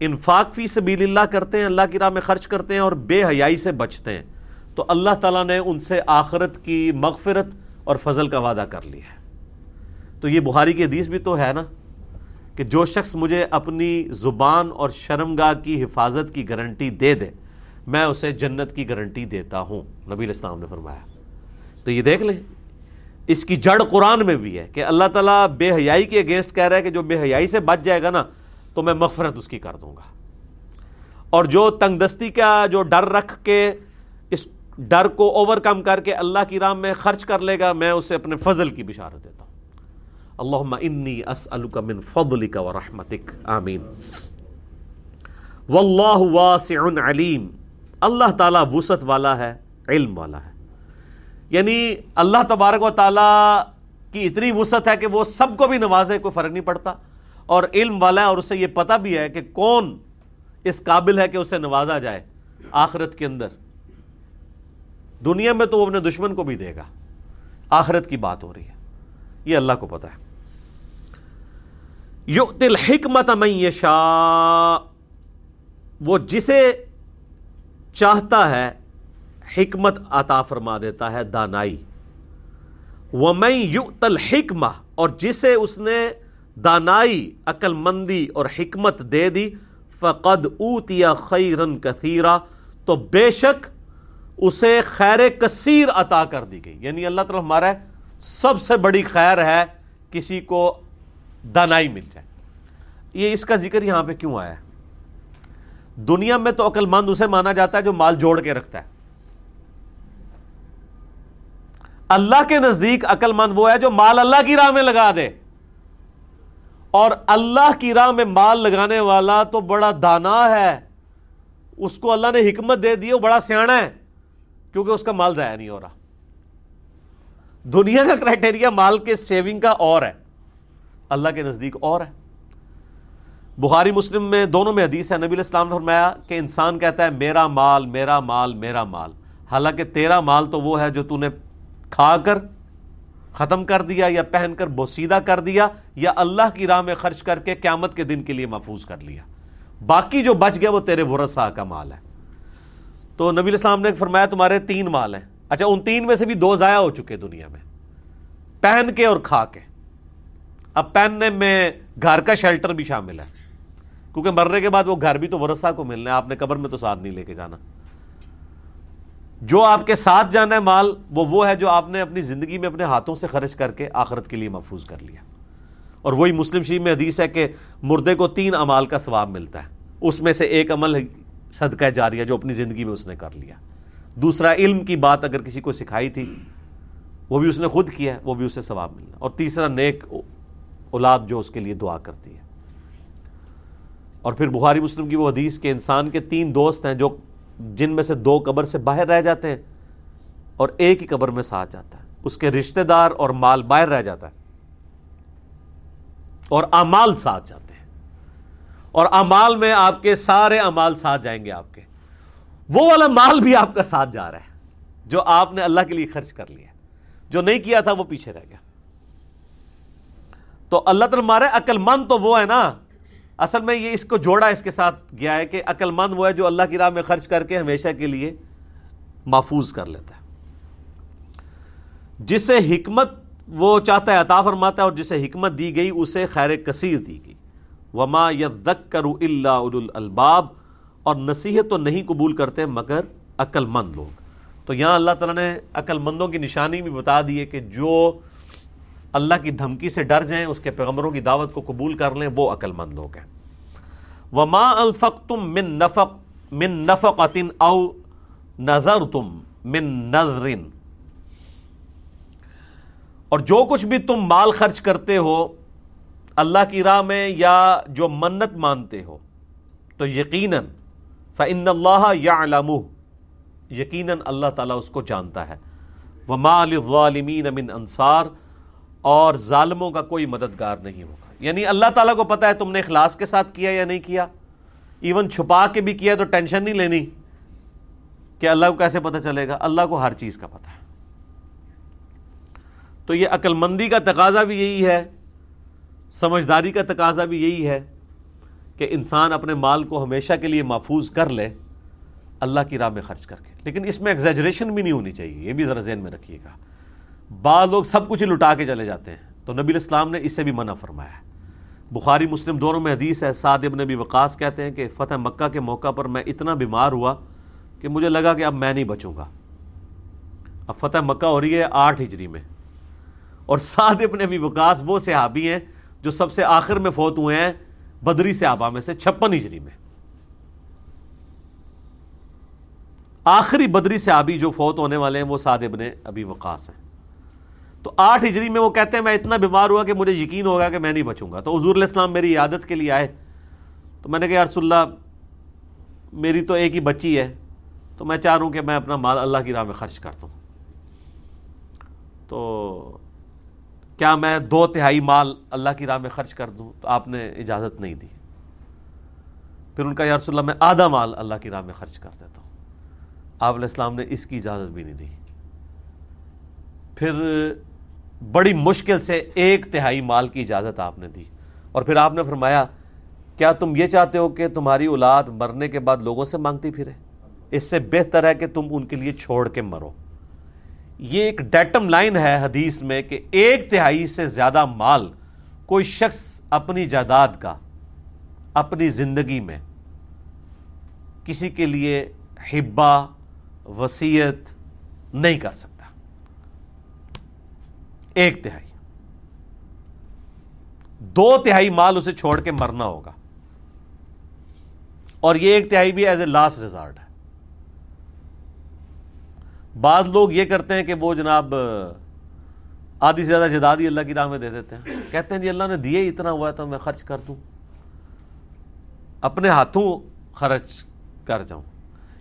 Speaker 1: انفاق فی سبیل اللہ کرتے ہیں، اللہ کی راہ میں خرچ کرتے ہیں اور بے حیائی سے بچتے ہیں، تو اللہ تعالیٰ نے ان سے آخرت کی مغفرت اور فضل کا وعدہ کر لیا ہے۔ تو یہ بہاری کی حدیث بھی تو ہے نا کہ جو شخص مجھے اپنی زبان اور شرمگاہ کی حفاظت کی گارنٹی دے دے، میں اسے جنت کی گارنٹی دیتا ہوں، نبی الاسلام نے فرمایا۔ تو یہ دیکھ لیں، اس کی جڑ قرآن میں بھی ہے کہ اللہ تعالیٰ بے حیائی کے اگینسٹ کہہ رہا ہے کہ جو بے حیائی سے بچ جائے گا نا، تو میں مغفرت اس کی کر دوں گا۔ اور جو تنگ دستی کا، جو ڈر رکھ کے اس ڈر کو اوور کم کر کے اللہ کی راہ میں خرچ کر لے گا، میں اسے اپنے فضل کی بشارت دیتا ہوں۔ اللہم انی اسألک من فضلک و رحمتک، آمین. واللہ واسع علیم. اللہ تعالیٰ وسط والا ہے، علم والا ہے. یعنی اللہ تبارک و تعالیٰ کی اتنی وسعت ہے کہ وہ سب کو بھی نوازے، کوئی فرق نہیں پڑتا. اور علم والا ہے اور اسے یہ پتا بھی ہے کہ کون اس قابل ہے کہ اسے نوازا جائے آخرت کے اندر. دنیا میں تو وہ اپنے دشمن کو بھی دے گا، آخرت کی بات ہو رہی ہے. یہ اللہ کو پتا ہے. یو تل حکمت شاہ وہ جسے چاہتا ہے، حکمت عطا فرما دیتا ہے، دانائی۔ وہ میں یو تل اور جسے اس نے دانائی عقل مندی اور حکمت دے دی، فقد اوتیا خیرن کثیرا۔ تو بے شک اسے خیر کثیر عطا کر دی گئی۔ یعنی اللہ تعالیٰ ہمارا سب سے بڑی خیر ہے، کسی کو دانائی مل جائے۔ یہ اس کا ذکر یہاں پہ کیوں آیا ہے؟ دنیا میں تو عقل مند اسے مانا جاتا ہے جو مال جوڑ کے رکھتا ہے۔ اللہ کے نزدیک عقل مند وہ ہے جو مال اللہ کی راہ میں لگا دے۔ اور اللہ کی راہ میں مال لگانے والا تو بڑا دانا ہے۔ اس کو اللہ نے حکمت دے دی، وہ بڑا سیاح ہے۔ کیونکہ اس کا مال ضائع نہیں ہو رہا۔ دنیا کا کرائٹیریا مال کے سیونگ کا اور ہے۔ اللہ کے نزدیک اور ہے۔ بخاری مسلم میں دونوں میں حدیث ہے۔ نبی الاسلام نے فرمایا کہ انسان کہتا ہے، میرا مال میرا مال میرا مال۔ حالانکہ تیرا مال تو وہ ہے جو تو نے کھا کر ختم کر دیا یا پہن کر بوسیدہ کر دیا یا اللہ کی راہ میں خرچ کر کے قیامت کے دن کے لیے محفوظ کر لیا۔ باقی جو بچ گیا وہ تیرے ورثہ کا مال ہے۔ تو نبی السلام نے فرمایا، تمہارے تین مال ہیں۔ اچھا ان تین میں سے بھی دو ضائع ہو چکے دنیا میں۔ پہن کے اور کھا کے۔ اب پہننے میں گھر کا شیلٹر بھی شامل ہے۔ کیونکہ مرنے کے بعد وہ گھر بھی تو ورثہ کو ملنا ہے، آپ نے قبر میں تو ساتھ نہیں لے کے جانا۔ جو آپ کے ساتھ جانا ہے مال، وہ وہ ہے جو آپ نے اپنی زندگی میں اپنے ہاتھوں سے خرچ کر کے آخرت کے لیے محفوظ کر لیا۔ اور وہی مسلم شریف میں حدیث ہے کہ مردے کو تین امال کا ثواب ملتا ہے۔ اس میں سے ایک عمل صدقہ جاری ہے جو اپنی زندگی میں اس نے کر لیا۔ دوسرا، علم کی بات اگر کسی کو سکھائی تھی، وہ بھی اس نے خود کیا ہے، وہ بھی اسے ثواب ملنا اور تیسرا، نیک اولاد جو اس کے لیے دعا کرتی ہے۔ اور پھر بخاری مسلم کی وہ حدیث کہ انسان کے تین دوست ہیں جو جن میں سے دو قبر سے باہر رہ جاتے ہیں اور ایک ہی قبر میں ساتھ جاتا ہے۔ اس کے رشتہ دار اور مال باہر رہ جاتا ہے اور امال ساتھ جاتے ہیں۔ اور امال میں آپ کے سارے امال ساتھ جائیں گے آپ کے۔ وہ والا مال بھی آپ کا ساتھ جا رہا ہے جو آپ نے اللہ کے لیے خرچ کر لیا جو نہیں کیا تھا وہ پیچھے رہ گیا۔ تو اللہ تعالیٰ مارے عقل مند تو وہ ہے نا۔ اصل میں یہ اس کو جوڑا اس کے ساتھ گیا ہے کہ عقل مند وہ ہے جو اللہ کی راہ میں خرچ کر کے ہمیشہ کے لیے محفوظ کر لیتا ہے۔ جسے حکمت وہ چاہتا ہے، عطا فرماتا ہے، اور جسے حکمت دی گئی، اسے خیر کثیر دی گئی۔ وما یدک کرو اللہ الباب اور نصیحت تو نہیں قبول کرتے مگر عقل مند لوگ۔ تو یہاں اللہ تعالیٰ نے عقل مندوں کی نشانی بھی بتا دی ہے کہ جو اللہ کی دھمکی سے ڈر جائیں، اس کے پیغمبروں کی دعوت کو قبول کر لیں، وہ عقل مند لوگ ہیں۔ وما الفق تم من نفق من نفق او نظر تم من نظرن اور جو کچھ بھی تم مال خرچ کرتے ہو، اللہ کی راہ میں یا جو منت مانتے ہو، تو یقیناً فن اللہ یا یقیناً اللہ تعالیٰ اس کو جانتا ہے۔ وما الظالمین من انصار اور ظالموں کا کوئی مددگار نہیں ہوگا۔ یعنی اللہ تعالیٰ کو پتا ہے تم نے اخلاص کے ساتھ کیا یا نہیں کیا۔ ایون چھپا کے بھی کیا تو ٹینشن نہیں لینی کہ اللہ کو کیسے پتہ چلے گا۔ اللہ کو ہر چیز کا پتہ ہے۔ تو یہ عقل مندی کا تقاضا بھی یہی ہے، سمجھداری کا تقاضا بھی یہی ہے کہ انسان اپنے مال کو ہمیشہ کے لیے محفوظ کر لے، اللہ کی راہ میں خرچ کر کے۔ لیکن اس میں ایگزیجریشن بھی نہیں ہونی چاہیے، یہ بھی ذرا ذہن میں رکھیے گا۔ بعض لوگ سب کچھ ہی لٹا کے چلے جاتے ہیں۔ تو نبی الاسلام نے اس سے بھی منع فرمایا ہے۔ بخاری، مسلم دونوں میں حدیث ہے، سعد ابن نبی وقاص کہتے ہیں کہ فتح مکہ کے موقع پر میں اتنا بیمار ہوا کہ مجھے لگا کہ اب میں نہیں بچوں گا۔ اب فتح مکہ ہو رہی ہے آٹھ ہجری میں۔ اور سعد ابن نبی وقاص وہ صحابی ہیں جو سب سے آخر میں فوت ہوئے ہیں بدری صحابہ میں سے، چھپن ہجری میں۔ آخری بدری صحابی جو فوت ہونے والے ہیں وہ سعد ابن ابی وقاص ہیں۔ تو آٹھ ہجری میں وہ کہتے ہیں، میں اتنا بیمار ہوا کہ مجھے یقین ہوگا کہ میں نہیں بچوں گا۔ تو حضور علیہ السلام میری عادت کے لیے آئے۔ تو میں نے کہا رسول اللہ، میری تو ایک ہی بچی ہے۔ تو میں چاہ رہا ہوں کہ میں اپنا مال اللہ کی راہ میں خرچ کرتا ہوں۔ تو کیا میں دو تہائی مال اللہ کی راہ میں خرچ کر دوں؟ تو آپ نے اجازت نہیں دی۔ پھر ان کا، یا رسول اللہ، میں آدھا مال اللہ کی راہ میں خرچ کر دیتا ہوں۔ آپ علیہ السلام نے اس کی اجازت بھی نہیں دی۔ پھر بڑی مشکل سے ایک تہائی مال کی اجازت آپ نے دی۔ اور پھر آپ نے فرمایا، کیا تم یہ چاہتے ہو کہ تمہاری اولاد مرنے کے بعد لوگوں سے مانگتی پھرے؟ اس سے بہتر ہے کہ تم ان کے لیے چھوڑ کے مرو۔ یہ ایک ڈیٹم لائن ہے حدیث میں کہ ایک تہائی سے زیادہ مال کوئی شخص اپنی جائیداد کا، اپنی زندگی میں کسی کے لیے حبا وسیعت نہیں کر سکتا۔ ایک تہائی۔ دو تہائی مال اسے چھوڑ کے مرنا ہوگا۔ اور یہ ایک تہائی بھی ایز اے لاسٹ ریزارٹ ہے۔ بعض لوگ یہ کرتے ہیں کہ وہ جناب آدھی سے زیادہ جدادی اللہ کی راہ میں دے دیتے ہیں۔ کہتے ہیں جی اللہ نے دیے اتنا ہوا تو میں خرچ کر دوں۔ اپنے ہاتھوں خرچ کر جاؤں۔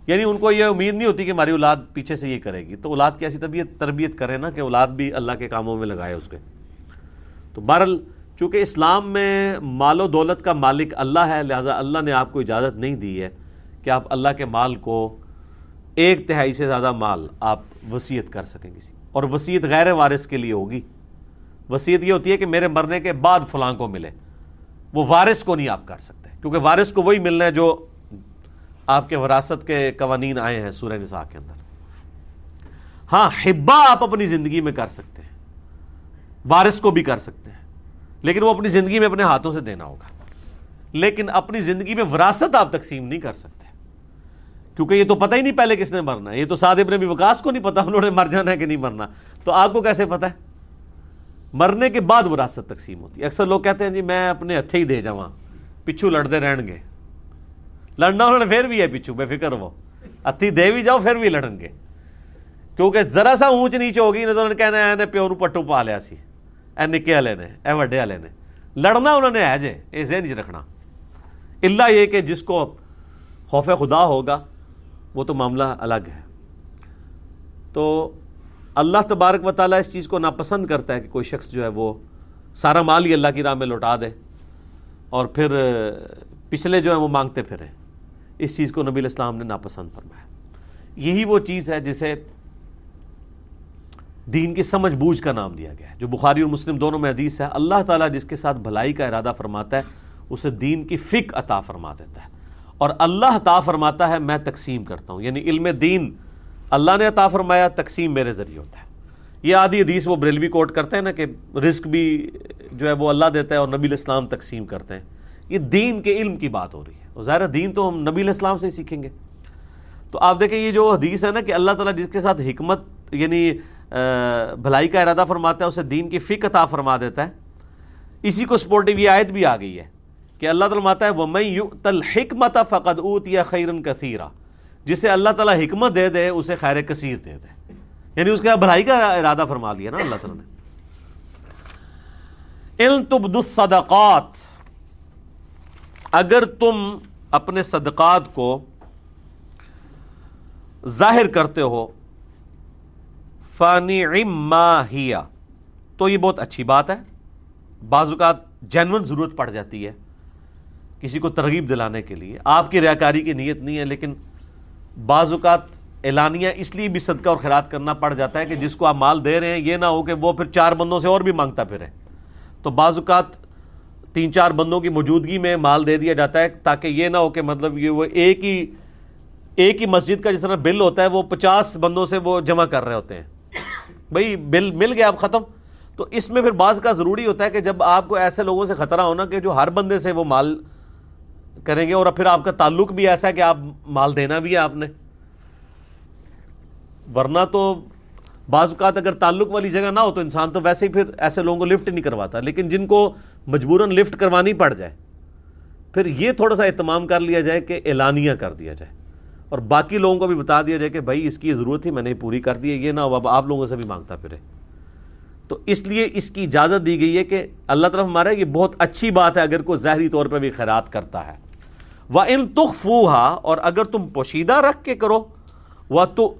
Speaker 1: یعنی ان کو یہ امید نہیں ہوتی کہ ہماری اولاد پیچھے سے یہ کرے گی۔ تو اولاد کی ایسی طبیعت تربیت کرے نا کہ اولاد بھی اللہ کے کاموں میں لگائے اس کے۔ تو بہرحال چونکہ اسلام میں مال و دولت کا مالک اللہ ہے، لہٰذا اللہ نے آپ کو اجازت نہیں دی ہے کہ آپ اللہ کے مال کو ایک تہائی سے زیادہ مال آپ وسیعت کر سکیں کسی۔ اور وسیعت غیر وارث کے لیے ہوگی۔ وسیعت یہ ہوتی ہے کہ میرے مرنے کے بعد فلاں کو ملے۔ وہ وارث کو نہیں آپ کر سکتے، کیونکہ وارث کو وہی ملنا ہے جو آپ کے وراثت کے قوانین آئے ہیں سورہ نساء کے اندر۔ ہاں حبا آپ اپنی زندگی میں کر سکتے ہیں۔ وارث کو بھی کر سکتے ہیں۔ لیکن وہ اپنی زندگی میں اپنے ہاتھوں سے دینا ہوگا۔ لیکن اپنی زندگی میں وراثت آپ تقسیم نہیں کر سکتے۔ کیونکہ یہ تو پتہ ہی نہیں پہلے کس نے مرنا ہے۔ یہ تو سعد ابن بھی وکاس کو نہیں پتا انہوں نے مر جانا ہے کہ نہیں مرنا۔ تو آپ کو کیسے پتا ہے؟ مرنے کے بعد وراثت تقسیم ہوتی۔ ہے اکثر لوگ کہتے ہیں جی میں اپنے ہتھے ہی دے جاؤں پچھو لڑتے رہن گے۔ لڑنا انہوں نے پھر بھی ہے پچھو بے فکر وہ ہتھی دے بھی جاؤ پھر بھی لڑن گے کیونکہ ذرا سا اونچ نیچ ہوگی تو انہوں نے کہنا ہے پیو نو پٹو پا لیا سی اے نکے والے نے اے وڈے والے نے لڑنا انہوں نے ہے جے یہ ذہن چ رکھنا اللہ یہ کہ جس کو خوف خدا ہوگا وہ تو معاملہ الگ ہے تو اللہ تبارک و تعالیٰ اس چیز کو ناپسند کرتا ہے کہ کوئی شخص جو ہے وہ سارا مال ہی اللہ کی راہ میں لوٹا دے اور پھر پچھلے جو ہیں وہ مانگتے پھریں اس چیز کو نبی الاسلام نے ناپسند فرمایا۔ یہی وہ چیز ہے جسے دین کی سمجھ بوجھ کا نام دیا گیا ہے۔ جو بخاری اور مسلم دونوں میں حدیث ہے، اللہ تعالیٰ جس کے ساتھ بھلائی کا ارادہ فرماتا ہے، اسے دین کی فک عطا فرما دیتا ہے۔ اور اللہ عطا فرماتا ہے، میں تقسیم کرتا ہوں۔ یعنی علم دین اللہ نے عطا فرمایا، تقسیم میرے ذریعے ہوتا ہے۔ یہ آدھی حدیث وہ بریلوی کوٹ کرتے ہیں نا کہ رزق بھی جو ہے وہ اللہ دیتا ہے اور نبی الاسلام تقسیم کرتے ہیں۔ یہ دین کے علم کی بات ہو رہی ہے۔ ظاہر دین تو ہم نبی الاسلام سے سیکھیں گے۔ تو آپ دیکھیں یہ جو حدیث ہے نا کہ اللہ تعالیٰ جس کے ساتھ حکمت یعنی بھلائی کا ارادہ فرماتا ہے، اسے دین کی فک عطا فرما دیتا ہے۔ اسی کو سپورٹیو یہ آیت بھی آ گئی ہے کہ اللہ تعالیٰ ماتا ہے وہ میں تل حکمت فقد اوت یا خیرن کثیرہ جسے اللہ تعالیٰ حکمت دے دے، اسے خیر کثیر دے دے۔ یعنی اس کے بھلائی کا ارادہ فرما لیا نا اللہ تعالیٰ نے۔ علم تبد الصدقات۔ اگر تم اپنے صدقات کو ظاہر کرتے ہو فانی ہیا تو یہ بہت اچھی بات ہے۔ بعض اوقات جینون ضرورت پڑ جاتی ہے کسی کو ترغیب دلانے کے لیے۔ آپ کی ریاکاری کی نیت نہیں ہے، لیکن بعض اوقات اعلانیہ اس لیے بھی صدقہ اور خیرات کرنا پڑ جاتا ہے کہ جس کو آپ مال دے رہے ہیں، یہ نہ ہو کہ وہ پھر چار بندوں سے اور بھی مانگتا پھرے۔ تو بعض اوقات تین چار بندوں کی موجودگی میں مال دے دیا جاتا ہے تاکہ یہ نہ ہو کہ مطلب یہ وہ ایک ہی ایک ہی مسجد کا جس طرح بل ہوتا ہے وہ پچاس بندوں سے وہ جمع کر رہے ہوتے ہیں۔ بھائی بل مل گیا اب ختم۔ تو اس میں پھر بعض کا ضروری ہوتا ہے کہ جب آپ کو ایسے لوگوں سے خطرہ ہونا کہ جو ہر بندے سے وہ مال کریں گے اور پھر آپ کا تعلق بھی ایسا ہے کہ آپ مال دینا بھی ہے آپ نے۔ ورنہ تو بعض اوقات اگر تعلق والی جگہ نہ ہو تو انسان تو ویسے ہی پھر ایسے لوگوں کو لفٹ نہیں کرواتا، لیکن جن کو مجبوراً لفٹ کروانی پڑ جائے، پھر یہ تھوڑا سا اہتمام کر لیا جائے کہ اعلانیہ کر دیا جائے۔ اور باقی لوگوں کو بھی بتا دیا جائے کہ بھائی اس کی ضرورت تھی، میں نے پوری کر دی ہے یہ نہ اب آپ لوگوں سے بھی مانگتا پھرے۔ تو اس لیے اس کی اجازت دی گئی ہے کہ اللہ طرف ہمارا یہ بہت اچھی بات ہے، اگر کوئی ظاہری طور پہ بھی خیرات کرتا ہے۔ وہ ان تخ اور اگر تم پوشیدہ رکھ کے کرو وہ تو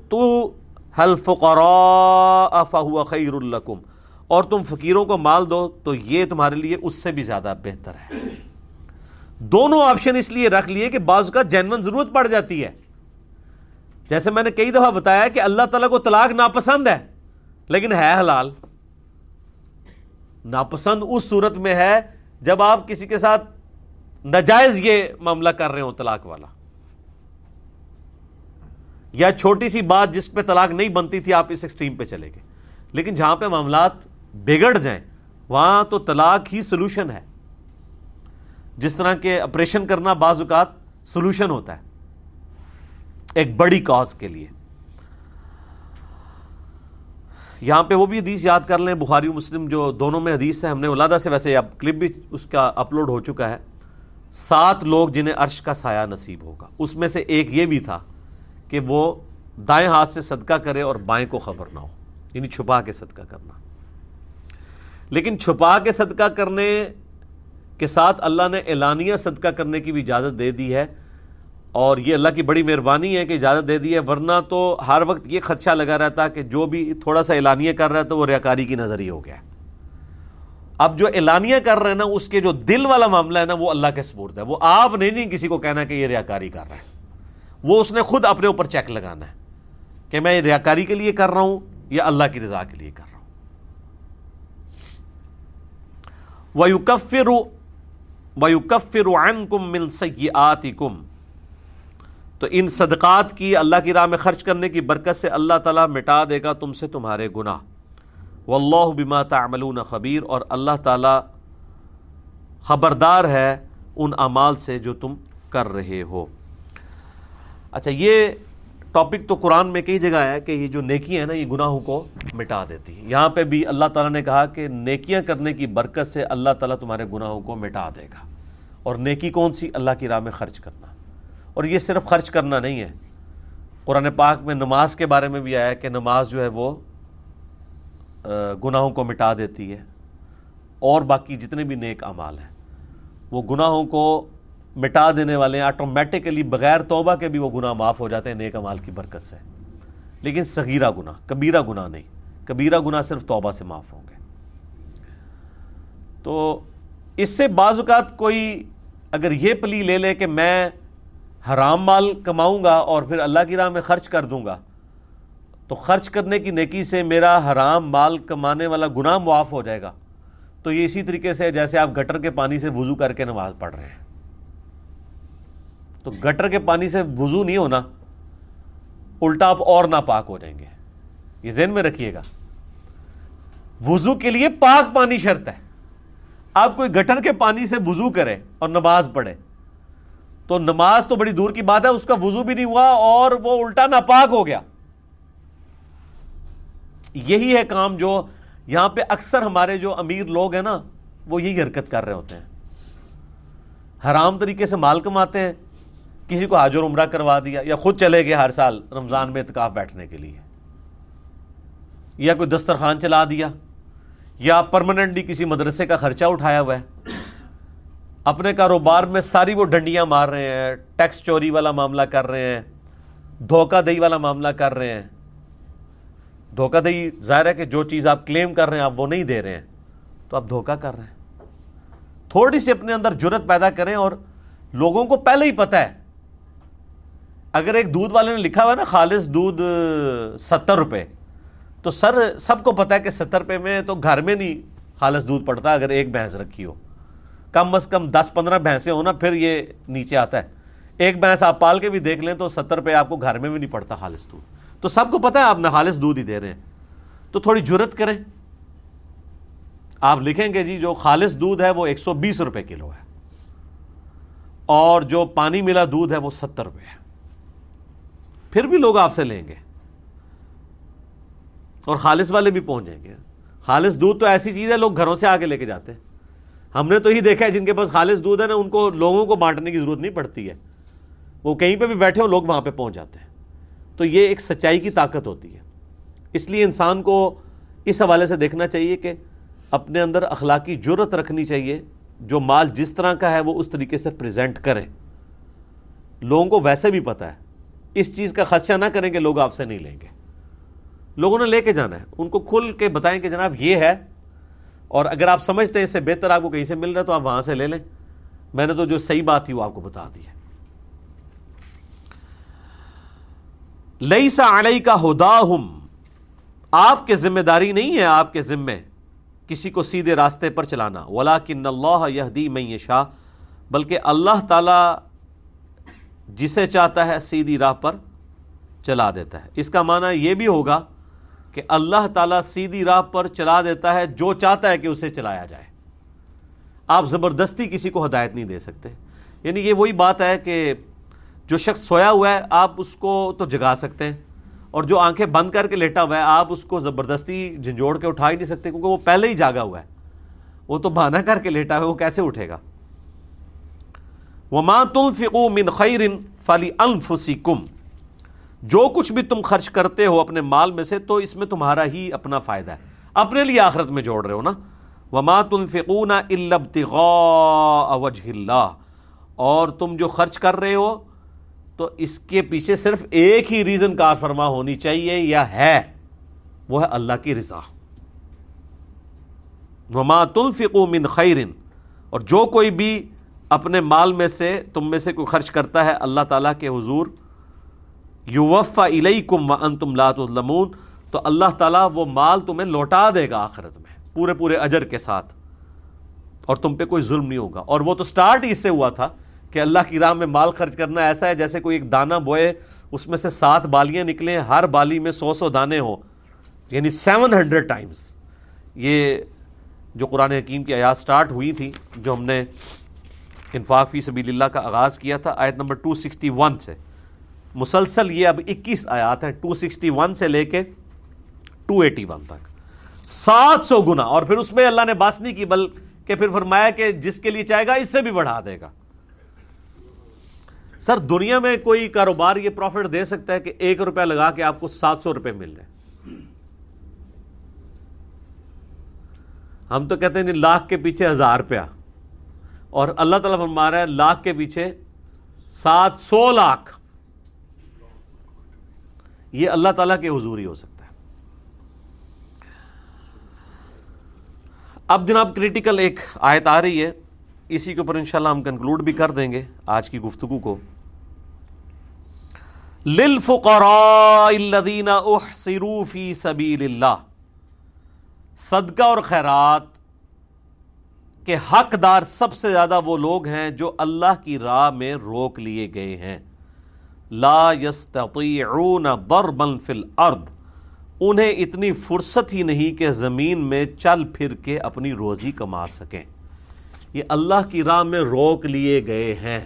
Speaker 1: خیر القم اور تم فقیروں کو مال دو تو یہ تمہارے لیے اس سے بھی زیادہ بہتر ہے۔ دونوں آپشن اس لیے رکھ لیے کہ بعض کا جینون ضرورت پڑ جاتی ہے۔ جیسے میں نے کئی دفعہ بتایا کہ اللہ تعالیٰ کو طلاق ناپسند ہے، لیکن ہے حلال۔ ناپسند اس صورت میں ہے جب آپ کسی کے ساتھ نجائز یہ معاملہ کر رہے ہو طلاق والا۔ یا چھوٹی سی بات جس پہ طلاق نہیں بنتی تھی، آپ اس ایکسٹریم پہ چلے گئے۔ لیکن جہاں پہ معاملات بگڑ جائیں، وہاں تو طلاق ہی سلوشن ہے۔ جس طرح کے آپریشن کرنا بعض اوقات سلوشن ہوتا ہے، ایک بڑی کاز کے لیے۔ یہاں پہ وہ بھی حدیث یاد کر لیں، بخاری مسلم جو دونوں میں حدیث ہے، ہم نے ولادہ سے ویسے اب کلپ بھی اس کا اپلوڈ ہو چکا ہے۔ سات لوگ جنہیں عرش کا سایہ نصیب ہوگا۔ اس میں سے ایک یہ بھی تھا کہ وہ دائیں ہاتھ سے صدقہ کرے اور بائیں کو خبر نہ ہو یعنی چھپا کے صدقہ کرنا۔ لیکن چھپا کے صدقہ کرنے کے ساتھ اللہ نے اعلانیہ صدقہ کرنے کی بھی اجازت دے دی ہے، اور یہ اللہ کی بڑی مہربانی ہے کہ اجازت دے دی ہے، ورنہ تو ہر وقت یہ خدشہ لگا رہتا کہ جو بھی تھوڑا سا اعلانیہ کر رہا ہے تو وہ ریاکاری کی نظر ہی ہو گیا۔ ہے اب جو اعلانیہ کر رہے ہیں نا، اس کے جو دل والا معاملہ ہے نا، وہ اللہ کے سپورٹ ہے۔ وہ آپ نہیں نہیں کسی کو کہنا کہ یہ ریاکاری کر رہا ہے۔ وہ اس نے خود اپنے اوپر چیک لگانا ہے کہ میں ریاکاری کے لیے کر رہا ہوں یا اللہ کی رضا کے لیے کر رہا ہوں۔ وَيُكَفِّرُ وَيُكَفِّرُ عَنْكُم مِّن سَيِّئَاتِكُمْ۔ تو ان صدقات کی اللہ کی راہ میں خرچ کرنے کی برکت سے اللہ تعالیٰ مٹا دے گا تم سے تمہارے گناہ۔ واللہ بما تعملون خبیر اور اللہ تعالیٰ خبردار ہے ان اعمال سے جو تم کر رہے ہو۔ اچھا یہ ٹاپک تو قرآن میں کئی جگہ ہے کہ یہ جو نیکیاں ہیں نا، یہ گناہوں کو مٹا دیتی ہیں۔ یہاں پہ بھی اللہ تعالیٰ نے کہا کہ نیکیاں کرنے کی برکت سے اللہ تعالیٰ تمہارے گناہوں کو مٹا دے گا۔ اور نیکی کون سی؟ اللہ کی راہ میں خرچ کرنا۔ اور یہ صرف خرچ کرنا نہیں ہے۔ قرآن پاک میں نماز کے بارے میں بھی آیا کہ نماز جو ہے وہ گناہوں کو مٹا دیتی ہے۔ اور باقی جتنے بھی نیک اعمال ہیں، وہ گناہوں کو مٹا دینے والے ہیں آٹومیٹکلی بغیر توبہ کے بھی وہ گناہ معاف ہو جاتے ہیں، نیک امال کی برکت سے۔ لیکن صغیرہ گناہ، کبیرہ گناہ نہیں۔ کبیرہ گناہ صرف توبہ سے معاف ہوں گے۔ تو اس سے بعض اوقات کوئی اگر یہ پلی لے لے کہ میں حرام مال کماؤں گا اور پھر اللہ کی راہ میں خرچ کر دوں گا، تو خرچ کرنے کی نیکی سے میرا حرام مال کمانے والا گناہ معاف ہو جائے گا۔ تو یہ اسی طریقے سے جیسے آپ گٹر کے پانی سے وضو کر کے نماز پڑھ رہے ہیں۔ تو گٹر کے پانی سے وضو نہیں ہونا، الٹا آپ اور ناپاک ہو جائیں گے۔ یہ ذہن میں رکھیے گا۔ وضو کے لیے پاک پانی شرط ہے۔ آپ کوئی گٹر کے پانی سے وضو کرے اور نماز پڑھے تو نماز تو بڑی دور کی بات ہے، اس کا وضو بھی نہیں ہوا اور وہ الٹا ناپاک ہو گیا۔ یہی ہے کام جو یہاں پہ اکثر ہمارے جو امیر لوگ ہیں نا، وہ یہی حرکت کر رہے ہوتے ہیں۔ حرام طریقے سے مال کماتے ہیں۔ کسی کو حاجر عمرہ کروا دیا یا خود چلے گئے ہر سال رمضان میں اتکاف بیٹھنے کے لیے یا کوئی دسترخوان چلا دیا یا پرماننٹلی کسی مدرسے کا خرچہ اٹھایا ہوا ہے اپنے کاروبار میں ساری وہ ڈنڈیاں مار رہے ہیں، ٹیکس چوری والا معاملہ کر رہے ہیں، دھوکہ دہی والا معاملہ کر رہے ہیں۔ دھوکہ دہی ظاہر ہے کہ جو چیز آپ کلیم کر رہے ہیں، آپ وہ نہیں دے رہے ہیں۔ تو آپ دھوکہ کر رہے ہیں۔ تھوڑی سی اپنے اندر جرت پیدا کریں اور لوگوں کو پہلے ہی پتہ ہے اگر ایک دودھ والے نے لکھا ہوا ہے نا خالص دودھ ستر روپے، تو سر، سب کو پتا ہے کہ ستر روپے میں تو گھر میں نہیں خالص دودھ پڑتا، اگر ایک بھینس رکھی ہو۔ کم از کم دس پندرہ بھینسیں ہو نا، پھر یہ نیچے آتا ہے۔ ایک بھینس آپ پال کے بھی دیکھ لیں تو ستر روپے آپ کو گھر میں بھی نہیں پڑتا خالص دودھ۔ تو سب کو پتا ہے آپ نے خالص دودھ ہی دے رہے ہیں۔ تو تھوڑی جرت کریں۔ آپ لکھیں گے جی جو خالص دودھ ہے وہ ایک سو بیس روپے کلو ہے۔ اور جو پانی ملا دودھ ہے وہ ستر روپے ہے۔ پھر بھی لوگ آپ سے لیں گے۔ اور خالص والے بھی پہنچ جائیں گے۔ خالص دودھ تو ایسی چیز ہے، لوگ گھروں سے آگے لے کے جاتے ہیں۔ ہم نے تو ہی دیکھا ہے، جن کے پاس خالص دودھ ہے نا، ان کو لوگوں کو بانٹنے کی ضرورت نہیں پڑتی ہے۔ وہ کہیں پہ بھی بیٹھے ہو لوگ وہاں پہ پہنچ جاتے ہیں۔ تو یہ ایک سچائی کی طاقت ہوتی ہے۔ اس لیے انسان کو اس حوالے سے دیکھنا چاہیے کہ اپنے اندر اخلاقی جرت رکھنی چاہیے۔ جو مال جس طرح کا ہے، وہ اس طریقے سے پریزنٹ کریں۔ لوگوں کو ویسے بھی پتا ہے۔ اس چیز کا خدشہ نہ کریں کہ لوگ آپ سے نہیں لیں گے۔ لوگوں نے لے کے جانا ہے۔ ان کو کھل کے بتائیں کہ جناب یہ ہے۔ اور اگر آپ سمجھتے ہیں اس سے بہتر آپ کو کہیں سے مل رہا ہے تو آپ وہاں سے لے لیں۔ میں نے تو جو صحیح بات تھی وہ آپ کو بتا دی ہے۔ لئی سا علیہ کا ہدا آپ کے ذمہ داری نہیں ہے آپ کے ذمے کسی کو سیدھے راستے پر چلانا۔ ولا کن اللہ یہ میں شاہ بلکہ اللہ تعالی جسے چاہتا ہے سیدھی راہ پر چلا دیتا ہے۔ اس کا معنی یہ بھی ہوگا کہ اللہ تعالیٰ سیدھی راہ پر چلا دیتا ہے جو چاہتا ہے کہ اسے چلایا جائے۔ آپ زبردستی کسی کو ہدایت نہیں دے سکتے۔ یعنی یہ وہی بات ہے کہ جو شخص سویا ہوا ہے، آپ اس کو تو جگا سکتے ہیں۔ اور جو آنکھیں بند کر کے لیٹا ہوا ہے، آپ اس کو زبردستی جھنجھوڑ کے اٹھا ہی نہیں سکتے، کیونکہ وہ پہلے ہی جاگا ہوا ہے۔ وہ تو بہانہ کر کے لیٹا ہوا ہے، وہ کیسے اٹھے گا؟ وما تنفقوا من خیر فلی انفسکم جو کچھ بھی تم خرچ کرتے ہو اپنے مال میں سے تو اس میں تمہارا ہی اپنا فائدہ ہے۔ اپنے لیے آخرت میں جوڑ رہے ہو نا۔ وما تنفقون الا ابتغاء وجه اللہ اور تم جو خرچ کر رہے ہو تو اس کے پیچھے صرف ایک ہی ریزن کار فرما ہونی چاہیے، یا ہے، وہ ہے اللہ کی رضا۔ وما تنفقوا من خیر اور جو کوئی بھی اپنے مال میں سے تم میں سے کوئی خرچ کرتا ہے اللہ تعالیٰ کے حضور یو وفا علیہ کم و ان تم لات تو اللہ تعالیٰ وہ مال تمہیں لوٹا دے گا آخرت میں، پورے پورے اجر کے ساتھ۔ اور تم پہ کوئی ظلم نہیں ہوگا۔ اور وہ تو سٹارٹ ہی اس سے ہوا تھا کہ اللہ کی راہ میں مال خرچ کرنا ایسا ہے جیسے کوئی ایک دانہ بوئے، اس میں سے سات بالیاں نکلیں، ہر بالی میں سو سو دانے ہوں۔ یعنی سیون ہنڈریڈ ٹائمز یہ جو قرآن حکیم کی آیات سٹارٹ ہوئی تھی جو ہم نے انفاق فی سبیل اللہ کا آغاز کیا تھا، آیت نمبر 261 سے۔ مسلسل یہ اب اکیس آیات ہیں ٹو سکسٹی ون سے لے کے ٹو ایٹی ون تک۔ سات سو گنا، اور پھر اس میں اللہ نے باس نہیں کی، بلکہ پھر فرمایا کہ جس کے لیے چاہے گا، اس سے بھی بڑھا دے گا۔ سر، دنیا میں کوئی کاروبار یہ پروفٹ دے سکتا ہے کہ ایک روپیہ لگا کے آپ کو سات سو روپے مل رہے ہم تو کہتے ہیں جی، لاکھ کے پیچھے ہزار روپیہ۔ اور اللہ تعالیٰ فرما رہا ہے، لاکھ کے پیچھے سات سو لاکھ۔ یہ اللہ تعالیٰ کے حضور ہی ہو سکتا ہے۔ اب جناب کریٹیکل ایک آیت آ رہی ہے۔ اسی کے اوپر انشاءاللہ ہم کنکلوڈ بھی کر دیں گے آج کی گفتگو کو۔ للفقراء الذين احصروا في سبيل اللہ صدقہ اور خیرات کے حقدار سب سے زیادہ وہ لوگ ہیں جو اللہ کی راہ میں روک لیے گئے ہیں۔ لا يستطيعون ضربا في الارض۔ انہیں اتنی فرصت ہی نہیں کہ زمین میں چل پھر کے اپنی روزی کما سکیں۔ یہ اللہ کی راہ میں روک لیے گئے ہیں۔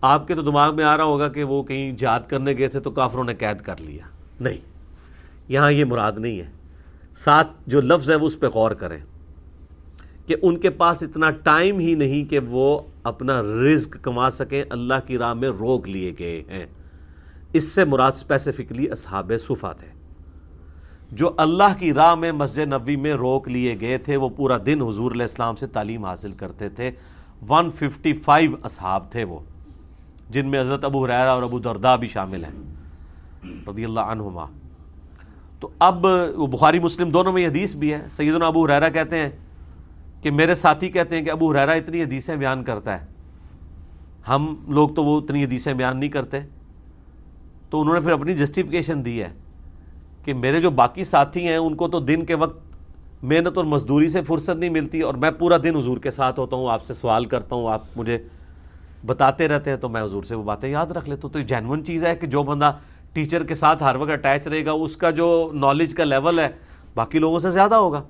Speaker 1: آپ کے تو دماغ میں آ رہا ہوگا کہ وہ کہیں جاد کرنے گئے تھے تو کافروں نے قید کر لیا۔ نہیں، یہاں یہ مراد نہیں ہے۔ ساتھ جو لفظ ہے وہ اس پہ غور کریں۔ کہ ان کے پاس اتنا ٹائم ہی نہیں کہ وہ اپنا رزق کما سکیں، اللہ کی راہ میں روک لیے گئے ہیں۔ اس سے مراد اسپیسیفکلی اصحاب صفات ہے جو اللہ کی راہ میں مسجد نبی میں روک لیے گئے تھے، وہ پورا دن حضور علیہ السلام سے تعلیم حاصل کرتے تھے۔ ون ففٹی فائیو اصحاب تھے وہ، جن میں حضرت ابو حریرہ اور ابو دردہ بھی شامل ہیں۔ رضی اللہ عنہما۔ تو اب وہ بخاری مسلم دونوں میں یہ حدیث بھی ہے۔ سیدنا ابو حریرہ کہتے ہیں کہ میرے ساتھی کہتے ہیں کہ ابو حریرہ اتنی حدیثیں بیان کرتا ہے۔ ہم لوگ تو وہ اتنی حدیثیں بیان نہیں کرتے۔ تو انہوں نے پھر اپنی جسٹیفیکیشن دی ہے کہ میرے جو باقی ساتھی ہیں، ان کو تو دن کے وقت محنت اور مزدوری سے فرصت نہیں ملتی اور میں پورا دن حضور کے ساتھ ہوتا ہوں، آپ سے سوال کرتا ہوں، آپ مجھے بتاتے رہتے ہیں۔ تو میں حضور سے وہ باتیں یاد رکھ لیتا ہوں۔ تو یہ جینون چیز ہے کہ جو بندہ ٹیچر کے ساتھ ہر وقت اٹیچ رہے گا، اس کا جو نالج کا لیول ہے، باقی لوگوں سے زیادہ ہوگا۔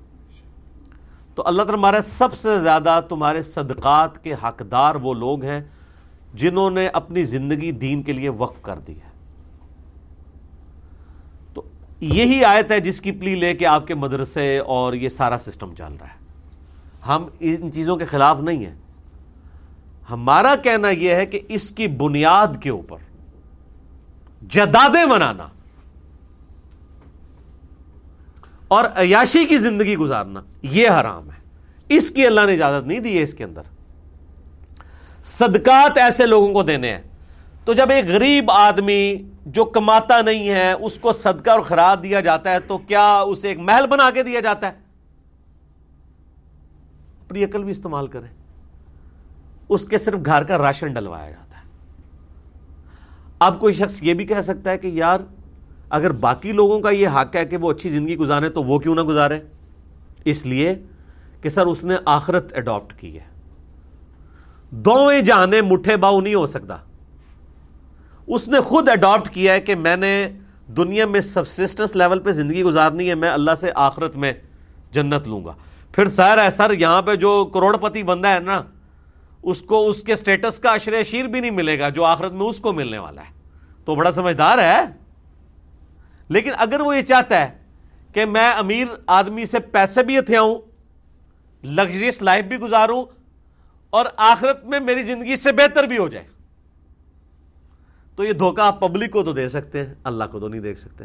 Speaker 1: تو اللہ تعالیٰ سب سے زیادہ تمہارے صدقات کے حقدار وہ لوگ ہیں جنہوں نے اپنی زندگی دین کے لیے وقف کر دی ہے۔ تو یہی آیت ہے جس کی پلی لے کے آپ کے مدرسے اور یہ سارا سسٹم چل رہا ہے۔ ہم ان چیزوں کے خلاف نہیں ہیں۔ ہمارا کہنا یہ ہے کہ اس کی بنیاد کے اوپر جدادیں منانا اور عیاشی کی زندگی گزارنا، یہ حرام ہے۔ اس کی اللہ نے اجازت نہیں دی ہے اس کے اندر۔ صدقات ایسے لوگوں کو دینے ہیں۔ تو جب ایک غریب آدمی جو کماتا نہیں ہے، اس کو صدقہ اور خراب دیا جاتا ہے، تو کیا اسے ایک محل بنا کے دیا جاتا ہے؟ اپنی عقل بھی استعمال کریں۔ اس کے صرف گھر کا راشن ڈلوایا جاتا ہے۔ اب کوئی شخص یہ بھی کہہ سکتا ہے کہ یار اگر باقی لوگوں کا یہ حق ہے کہ وہ اچھی زندگی گزارے تو وہ کیوں نہ گزارے اس لیے کہ سر، اس نے آخرت اڈاپٹ کی ہے۔ دونوں جانے مٹھے باؤ نہیں ہو سکتا۔ اس نے خود اڈاپٹ کیا ہے کہ میں نے دنیا میں سبسسٹنس لیول پہ زندگی گزارنی ہے، میں اللہ سے آخرت میں جنت لوں گا۔ پھر سر ہے سر، یہاں پہ جو کروڑ پتی بندہ ہے نا، اس کو اس کے سٹیٹس کا اشر شیر بھی نہیں ملے گا جو آخرت میں اس کو ملنے والا ہے۔ تو بڑا سمجھدار ہے۔ لیکن اگر وہ یہ چاہتا ہے کہ میں امیر آدمی سے پیسے بھی ہتھیاؤں لگژریس لائف بھی گزاروں، اور آخرت میں میری زندگی سے بہتر بھی ہو جائے، تو یہ دھوکہ آپ پبلک کو تو دے سکتے ہیں، اللہ کو تو نہیں دیکھ سکتے۔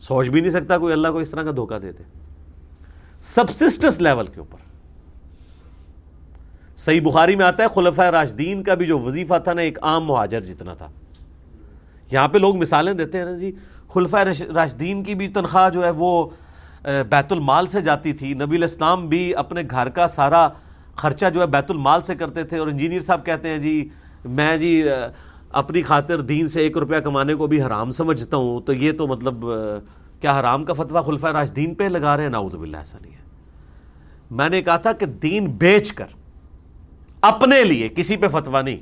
Speaker 1: سوچ بھی نہیں سکتا کوئی اللہ کو اس طرح کا دھوکہ دے دے۔ لیول کے اوپر۔ صحیح بخاری میں آتا ہے خلفۂ راشدین کا بھی جو وظیفہ تھا نا، ایک عام مہاجر جتنا تھا۔ یہاں پہ لوگ مثالیں دیتے ہیں نا جی خلفۂ راشدین کی بھی تنخواہ جو ہے وہ بیت المال سے جاتی تھی۔ نبی الاسلام بھی اپنے گھر کا سارا خرچہ جو ہے بیت المال سے کرتے تھے اور انجینئر صاحب کہتے ہیں جی میں جی اپنی خاطر دین سے ایک روپیہ کمانے کو بھی حرام سمجھتا ہوں۔ تو یہ تو مطلب کیا حرام کا فتویٰ خلفۂ راشدین پہ لگا رہے ہیں؟ ناؤد باللہ، ایسا نہیں ہے۔ میں نے کہا تھا کہ دین بیچ کر اپنے لیے کسی پہ فتوا نہیں۔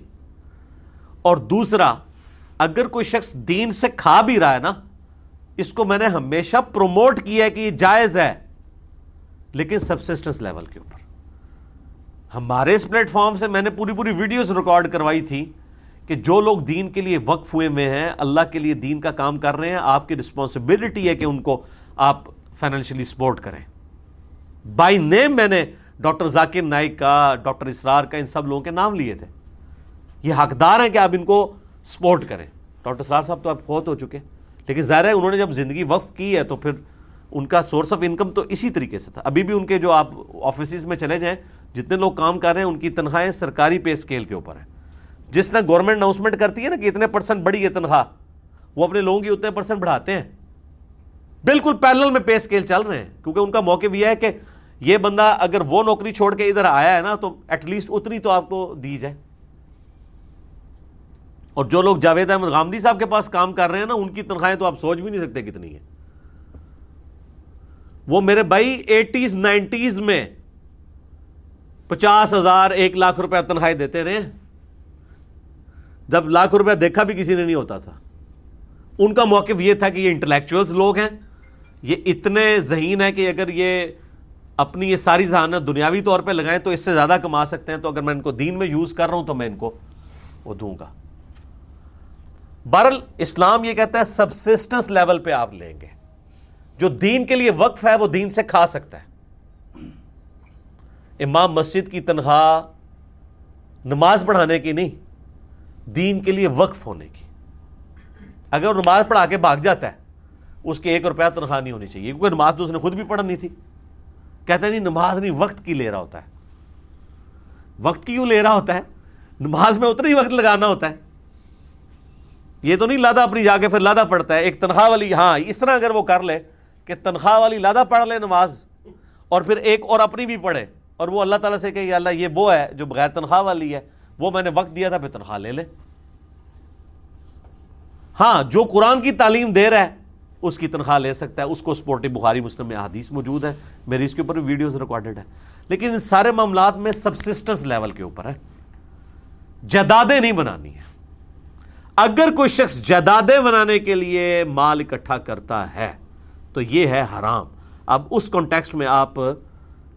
Speaker 1: اور دوسرا، اگر کوئی شخص دین سے کھا بھی رہا ہے نا اس کو میں نے ہمیشہ پروموٹ کیا ہے کہ یہ جائز ہے، لیکن سبسسٹنس لیول کے اوپر۔ ہمارے اس پلیٹ فارم سے میں نے پوری پوری ویڈیوز ریکارڈ کروائی تھی کہ جو لوگ دین کے لیے وقف ہوئے میں ہیں، اللہ کے لیے دین کا کام کر رہے ہیں، آپ کی رسپانسبلٹی ہے کہ ان کو آپ فائنینشلی سپورٹ کریں۔ بائی نیم میں نے ڈاکٹر ذاکر نائک کا ڈاکٹر اسرار کا، ان سب لوگوں کے نام لیے تھے۔ یہ حقدار ہیں کہ آپ ان کو سپورٹ کریں۔ ڈاکٹر اسرار صاحب تو آپ فوت ہو چکے۔ لیکن ظاہر ہے انہوں نے جب زندگی وقف کی ہے تو پھر ان کا سورس آف انکم تو اسی طریقے سے تھا۔ ابھی بھی ان کے جو آپ آفیسز میں چلے جائیں، جتنے لوگ کام کر رہے ہیں، ان کی تنخواہیں سرکاری پے اسکیل کے اوپر ہیں۔ جس طرح گورنمنٹ اناؤنسمنٹ کرتی ہے نا کہ اتنے پرسنٹ بڑی ہے تنخواہ، وہ اپنے لوگوں کی اتنے پرسنٹ بڑھاتے ہیں۔ بالکل پیرل میں پے اسکیل چل رہے ہیں، کیونکہ ان کا موقع یہ ہے کہ یہ بندہ اگر وہ نوکری چھوڑ کے ادھر آیا ہے نا، تو ایٹ لیسٹ اتنی تو آپ کو دی جائے۔ اور جو لوگ جاوید احمد غامدی صاحب کے پاس کام کر رہے ہیں نا، ان کی تنخواہیں تو آپ سوچ بھی نہیں سکتے کتنی ہے وہ میرے بھائی ایٹیز، نائنٹیز میں پچاس ہزار ایک لاکھ روپے تنخواہیں دیتے رہے جب لاکھ روپیہ دیکھا بھی کسی نے نہیں ہوتا تھا۔ ان کا موقف یہ تھا کہ یہ انٹلیکچوئلز لوگ ہیں۔ یہ اتنے ذہین ہے کہ اگر یہ اپنی یہ ساری ذہانت دنیاوی طور پہ لگائیں تو اس سے زیادہ کما سکتے ہیں۔ تو اگر میں ان کو دین میں یوز کر رہا ہوں تو میں ان کو وہ دوں گا۔ بہرل اسلام یہ کہتا ہے سبسسٹنس لیول پہ آپ لیں گے۔ جو دین کے لیے وقف ہے وہ دین سے کھا سکتا ہے۔ امام مسجد کی تنخواہ نماز پڑھانے کی نہیں، دین کے لیے وقف ہونے کی۔ اگر نماز پڑھا کے بھاگ جاتا ہے، اس کے ایک روپیہ تنخواہ نہیں ہونی چاہیے، کیونکہ نماز تو اس نے خود بھی پڑھنی تھی۔ کہتے نہیں، نماز نہیں، وقت کی لے رہا ہوتا ہے۔ وقت کیوں لے رہا ہوتا ہے؟ نماز میں اتنا ہی وقت لگانا ہوتا ہے۔ یہ تو نہیں لادا اپنی جا کے پھر لادا پڑھتا ہے، ایک تنخواہ والی ہاں اس طرح اگر وہ کر لے کہ تنخواہ والی لادا پڑھ لے نماز اور پھر ایک اور اپنی بھی پڑھے اور وہ اللہ تعالیٰ سے کہ اللہ، یہ وہ ہے جو بغیر تنخواہ والی ہے، وہ میں نے وقت دیا تھا، پھر تنخواہ لے لے۔ ہاں جو قرآن کی تعلیم دے رہا ہے، اس کی تنخواہ لے سکتا ہے، اس کو سپورٹی بخاری مسلم میں حدیث موجود ہے میری اس کے اوپر بھی ویڈیوز ریکارڈڈ ہے لیکن ان سارے معاملات میں سبسسٹنس لیول کے اوپر ہے جدادیں نہیں بنانی ہیں۔ اگر کوئی شخص جدادیں بنانے کے لیے مال اکٹھا کرتا ہے، تو یہ ہے حرام۔ اب اس کانٹیکسٹ میں آپ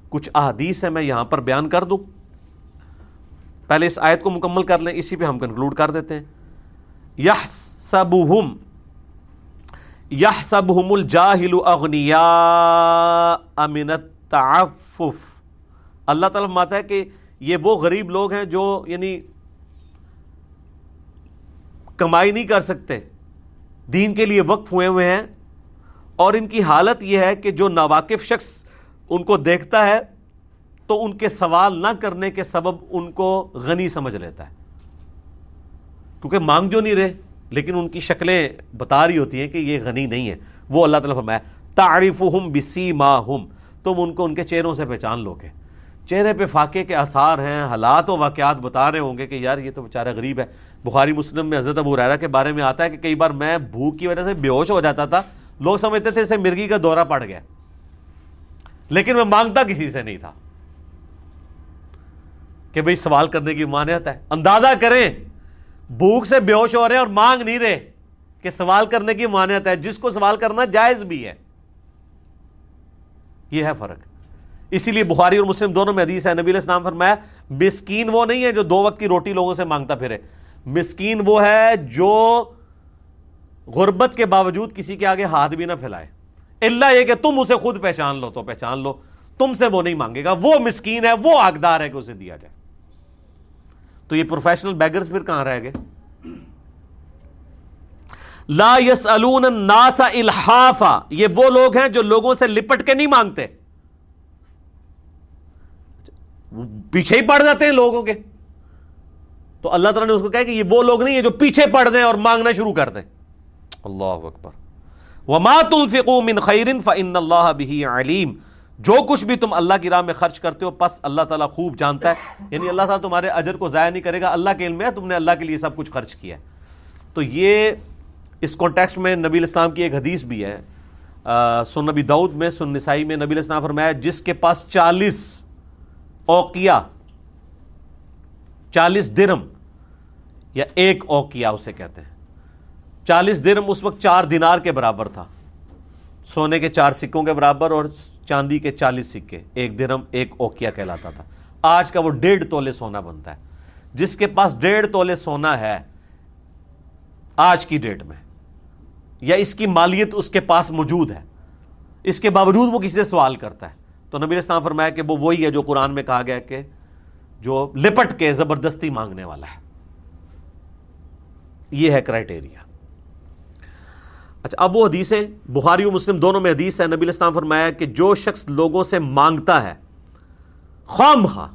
Speaker 1: کچھ احادیث ہے میں یہاں پر بیان کر دوں۔ پہلے اس آیت کو مکمل کر لیں، اسی پہ ہم کنکلوڈ کر دیتے ہیں۔ یہ سب یہ سب الجاہل اغنیا امنت تعفف اللہ تعالیٰ ماتا ہے کہ یہ وہ غریب لوگ ہیں جو یعنی کمائی نہیں کر سکتے۔ دین کے لیے وقف ہوئے ہوئے ہیں۔ اور ان کی حالت یہ ہے کہ جو ناواقف شخص ان کو دیکھتا ہے، تو ان کے سوال نہ کرنے کے سبب ان کو غنی سمجھ لیتا ہے۔ کیونکہ مانگ جو نہیں رہے، لیکن ان کی شکلیں بتا رہی ہوتی ہیں کہ یہ غنی نہیں ہے وہ اللہ تعالیٰ فرمایا تعریف ہم بسی ماں ہم تم ان کو ان کے چہروں سے پہچان لو گے۔ چہرے پہ فاقے کے آثار ہیں، حالات و واقعات بتا رہے ہوں گے کہ یار یہ تو بیچارہ غریب ہے۔ بخاری مسلم میں حضرت ابو ریرا کے بارے میں آتا ہے کہ کئی بار میں بھوک کی وجہ سے بے ہوش ہو جاتا تھا۔ لوگ سمجھتے تھے اسے مرغی کا دورہ پڑ گیا۔ لیکن میں مانگتا کسی سے نہیں تھا۔ کہ بھئی سوال کرنے کی مانیت ہے۔ اندازہ کریں، بھوک سے بے ہوش ہو رہے ہیں اور مانگ نہیں رہے کہ سوال کرنے کی مانیت ہے۔ جس کو سوال کرنا جائز بھی ہے۔ یہ ہے فرق۔ اسی لیے بخاری اور مسلم دونوں میں حدیث ہے۔ نبی علیہ السلام فرمایا، مسکین وہ نہیں ہے جو دو وقت کی روٹی لوگوں سے مانگتا پھرے۔ مسکین وہ ہے جو غربت کے باوجود کسی کے آگے ہاتھ بھی نہ پھیلائے۔ اللہ یہ کہ تم اسے خود پہچان لو تو پہچان لو۔ تم سے وہ نہیں مانگے گا۔ وہ مسکین ہے، وہ حقدار ہے کہ اسے دیا جائے۔ تو یہ پروفیشنل بیگرز پھر کہاں رہ گئے؟ لا یس الناس الحافا۔ یہ وہ لوگ ہیں جو لوگوں سے لپٹ کے نہیں مانگتے۔ پیچھے ہی پڑ جاتے ہیں لوگوں کے۔ تو اللہ تعالیٰ نے اس کو کہا کہ یہ وہ لوگ نہیں ہیں جو پیچھے پڑ دیں اور مانگنا شروع کر دیں۔ اللہ اکبر۔ وما تنفقوا من خیر فان اللہ به علیم جو کچھ بھی تم اللہ کی راہ میں خرچ کرتے ہو، پس اللہ تعالیٰ خوب جانتا ہے۔ یعنی اللہ تعالیٰ تمہارے اجر کو ضائع نہیں کرے گا، اللہ کے علم ہے، تم نے اللہ کے لیے سب کچھ خرچ کیا ہے۔ تو یہ اس کانٹیکسٹ میں نبی الاسلام کی ایک حدیث بھی ہے۔ سن نبی دعود میں سن نسائی میں نبی الاسلام فرمایا جس کے پاس چالیس اوقیا چالیس درم یا ایک اوقیا اسے کہتے ہیں۔ چالیس درم اس وقت چار دینار کے برابر تھا۔ سونے کے چار سکوں کے برابر اور چاندی کے چالیس سکے۔ ایک درم ایک اوکیا کہلاتا تھا۔ آج کا وہ ڈیڑھ تولے سونا بنتا ہے۔ جس کے پاس ڈیڑھ تولے سونا ہے، آج کی ڈیٹ میں۔ یا اس کی مالیت اس کے پاس موجود ہے۔ اس کے باوجود وہ کسی سے سوال کرتا ہے۔ تو نبی اسلام فرمایا کہ وہ وہی ہے جو قرآن میں کہا گیا کہ جو لپٹ کے زبردستی مانگنے والا ہے۔ یہ ہے کرائٹیریا اچھا اب وہ حدیث بخاری و مسلم دونوں میں حدیث ہے، نبی اسلام فرمایا کہ جو شخص لوگوں سے مانگتا ہے خام خواہ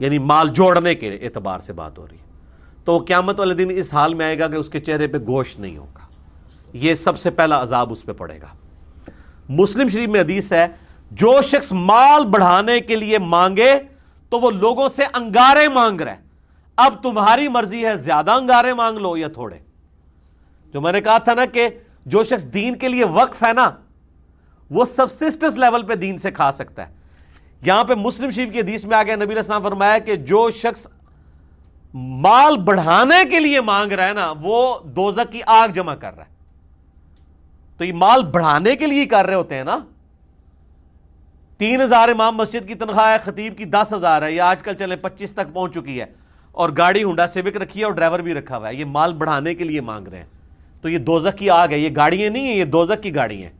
Speaker 1: یعنی مال جوڑنے کے اعتبار سے بات ہو رہی ہے، تو وہ قیامت والے دن اس حال میں آئے گا کہ اس کے چہرے پہ گوشت نہیں ہوگا۔ یہ سب سے پہلا عذاب اس پہ پڑے گا۔ مسلم شریف میں حدیث ہے، جو شخص مال بڑھانے کے لیے مانگے تو وہ لوگوں سے انگارے مانگ رہے اب تمہاری مرضی ہے زیادہ انگارے مانگ لو یا تھوڑے۔ جو میں نے کہا تھا نا کہ جو شخص دین کے لیے وقف ہے نا، وہ سبسسٹنس لیول پہ دین سے کھا سکتا ہے۔ یہاں پہ مسلم شریف کی حدیث میں آ گیا نبی اسلام فرمایا کہ جو شخص مال بڑھانے کے لیے مانگ رہا ہے نا، وہ دوزک کی آگ جمع کر رہا ہے۔ تو یہ مال بڑھانے کے لیے کر رہے ہوتے ہیں نا۔ تین ہزار امام مسجد کی تنخواہ ہے، خطیب کی دس ہزار ہے، یہ آج کل چلے پچیس تک پہنچ چکی ہے۔ اور گاڑی ہنڈا سیوک رکھی ہے اور ڈرائیور بھی رکھا ہوا ہے۔ یہ مال بڑھانے کے لیے مانگ رہے ہیں۔ تو یہ دوزک کی آگ ہے، یہ گاڑیاں نہیں ہیں، یہ دوزک کی گاڑی ہیں۔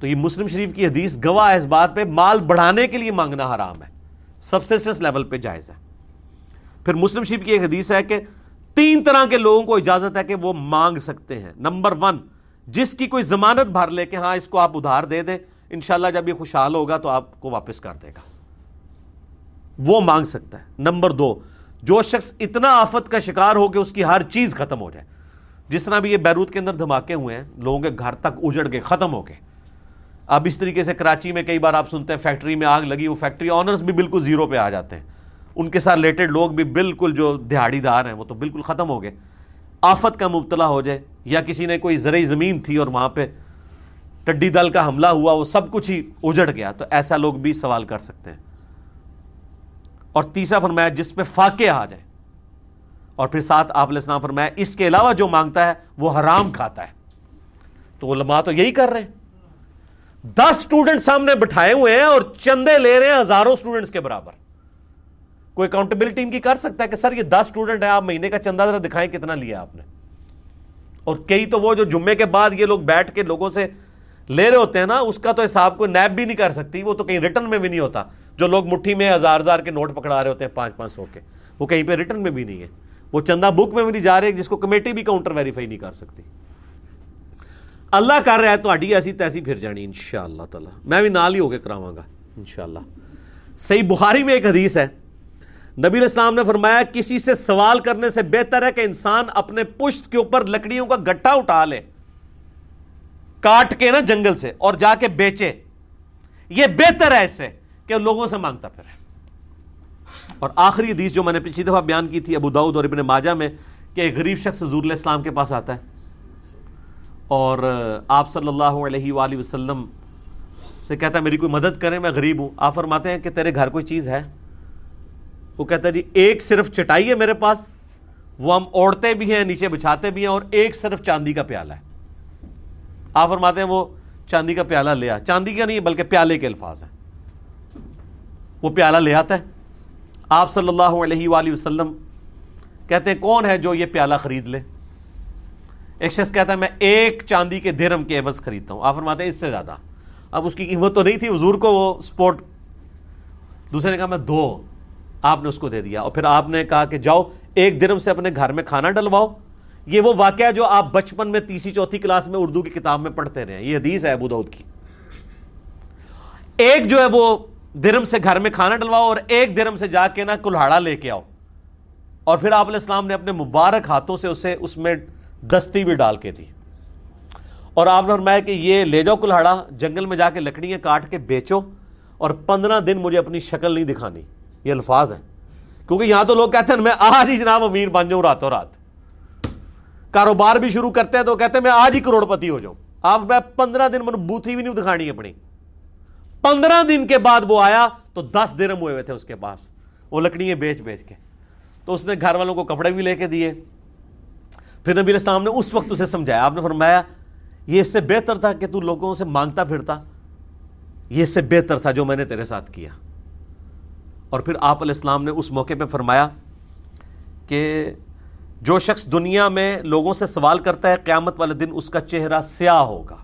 Speaker 1: تو یہ مسلم شریف کی حدیث گواہ ہے اس بات پہ، مال بڑھانے کے لیے مانگنا حرام ہے۔ سبسٹنس لیول پہ جائز ہے۔ پھر مسلم شریف کی ایک حدیث ہے کہ تین طرح کے لوگوں کو اجازت ہے کہ وہ مانگ سکتے ہیں۔ نمبر ون، جس کی کوئی ضمانت بھر لے کہ ہاں اس کو آپ ادھار دے دیں، انشاءاللہ جب یہ خوشحال ہوگا تو آپ کو واپس کر دے گا۔ وہ مانگ سکتا ہے۔ نمبر دو، جو شخص اتنا آفت کا شکار ہو کہ اس کی ہر چیز ختم ہو جائے۔ جس طرح بھی یہ بیروت کے اندر دھماکے ہوئے ہیں، لوگوں کے گھر تک اجڑ کے ختم ہو گئے۔ اب اس طریقے سے کراچی میں کئی بار آپ سنتے ہیں، فیکٹری میں آگ لگی، وہ فیکٹری آنرز بھی بالکل زیرو پہ آ جاتے ہیں۔ ان کے ساتھ ریلیٹڈ لوگ بھی بالکل جو دہاڑی دار ہیں، وہ تو بالکل ختم ہو گئے۔ آفت کا مبتلا ہو جائے، یا کسی نے کوئی زرعی زمین تھی اور وہاں پہ ٹڈی دل کا حملہ ہوا، وہ سب کچھ ہی اجڑ گیا۔ تو ایسا لوگ بھی سوال کر سکتے ہیں۔ اور تیسرا فرمایا جس پہ فاقے آ جائے اور پھر ساتھ آپ علیہ السلام فرمایا، اس کے علاوہ جو مانگتا ہے وہ حرام کھاتا ہے۔ تو علماء تو یہی کر رہے ہیں۔ دس اسٹوڈنٹ سامنے بٹھائے ہوئے ہیں اور چندے لے رہے ہیں ہزاروں اسٹوڈنٹس کے برابر۔ کوئی اکاؤنٹیبلٹی ان کی کر سکتا ہے کہ سر یہ دس اسٹوڈنٹ ہیں، آپ مہینے کا چندہ ذرا دکھائیں کتنا لیا آپ نے۔ اور کئی تو وہ جو جمعے کے بعد یہ لوگ بیٹھ کے لوگوں سے لے رہے ہوتے ہیں نا، اس کا تو حساب کوئی نیب بھی نہیں کر سکتی، وہ تو کہیں ریٹرن میں بھی نہیں ہوتا۔ جو لوگ مٹھی میں ہزار ہزار کے نوٹ پکڑا رہے ہوتے ہیں، پانچ پانچ سو کے۔ وہ کہیں پہ ریٹرن میں بھی نہیں ہے۔ وہ چندہ بک میں بھی نہیں جا رہے، جس کو کمیٹی بھی کاؤنٹر ویریفائی نہیں کر سکتی۔ اللہ کر رہا ہے، تو ایسی تیسی پھر جانی ان شاء اللہ تعالیٰ۔ میں بھی نال ہی ہو کے کراواں گا ان شاء اللہ صحیح بخاری میں ایک حدیث ہے۔ نبی الاسلام نے فرمایا، کسی سے سوال کرنے سے بہتر ہے کہ انسان اپنے پشت کے اوپر لکڑیوں کا گٹھا اٹھا لے۔ کاٹ کے نا جنگل سے اور جا کے بیچے۔ یہ بہتر ہے اس سے۔ کہ لوگوں سے مانگتا پھر اور آخری حدیث جو میں نے پچھلی دفعہ بیان کی تھی ابو داؤد اور ابن ماجہ میں کہ ایک غریب شخص حضور علیہ السلام کے پاس آتا ہے اور آپ صلی اللہ علیہ وآلہ وسلم سے کہتا ہے، میری کوئی مدد کریں، میں غریب ہوں۔ آپ فرماتے ہیں کہ تیرے گھر کوئی چیز ہے؟ وہ کہتا ہے جی ایک صرف چٹائی ہے میرے پاس، وہ ہم اوڑھتے بھی ہیں، نیچے بچھاتے بھی ہیں، اور ایک صرف چاندی کا پیالہ ہے۔ آپ فرماتے ہیں، وہ چاندی کا پیالہ لیا چاندی کا نہیں، بلکہ پیالے کے الفاظ ہیں۔ وہ پیالہ لے آتا ہے۔ آپ صلی اللہ علیہ وآلہ وسلم کہتے ہیں، کون ہے جو یہ پیالہ خرید لے؟ ایک شخص کہتا ہے، میں ایک چاندی کے درم کے عوض خریدتا ہوں۔ آپ فرماتے ہیں، اس سے زیادہ۔ اب اس کی قیمت تو نہیں تھی، حضور کو وہ سپورٹ۔ دوسرے نے کہا، میں دو آپ نے اس کو دے دیا۔ اور پھر آپ نے کہا کہ جاؤ، ایک درم سے اپنے گھر میں کھانا ڈلواؤ۔ یہ وہ واقعہ جو آپ بچپن میں تیسری چوتھی کلاس میں اردو کی کتاب میں پڑھتے رہے ہیں۔ یہ حدیث ہے ابو دعود کی۔ ایک جو ہے وہ درم سے گھر میں کھانا ڈلواؤ اور ایک درم سے جا کے نا کلہاڑا لے کے آؤ۔ اور پھر آپ علیہ السلام نے اپنے مبارک ہاتھوں سے اسے اس میں دستی بھی ڈال کے تھی اور آپ نے فرمایا کہ یہ لے جاؤ کلہاڑا، جنگل میں جا کے لکڑیاں کاٹ کے بیچو اور پندرہ دن مجھے اپنی شکل نہیں دکھانی۔ یہ الفاظ ہیں۔ کیونکہ یہاں تو لوگ کہتے ہیں، میں آج ہی جناب امیر بن جاؤں راتوں رات۔ کاروبار بھی شروع کرتے ہیں تو کہتے ہیں، میں آج ہی کروڑ پتی ہو جاؤں۔ آپ میں پندرہ دن مجھے بوتھی بھی نہیں دکھانی اپنی۔ پندرہ دن کے بعد وہ آیا تو دس درم ہوئے ہوئے تھے اس کے پاس۔ وہ لکڑیاں بیچ بیچ کے۔ تو اس نے گھر والوں کو کپڑے بھی لے کے دیے۔ پھر نبی السلام نے اس وقت اسے سمجھایا۔ آپ نے فرمایا، یہ اس سے بہتر تھا کہ تو لوگوں سے مانگتا پھرتا۔ یہ اس سے بہتر تھا جو میں نے تیرے ساتھ کیا۔ اور پھر آپ علیہ السلام نے اس موقع پہ فرمایا کہ جو شخص دنیا میں لوگوں سے سوال کرتا ہے، قیامت والے دن اس کا چہرہ سیاہ ہوگا۔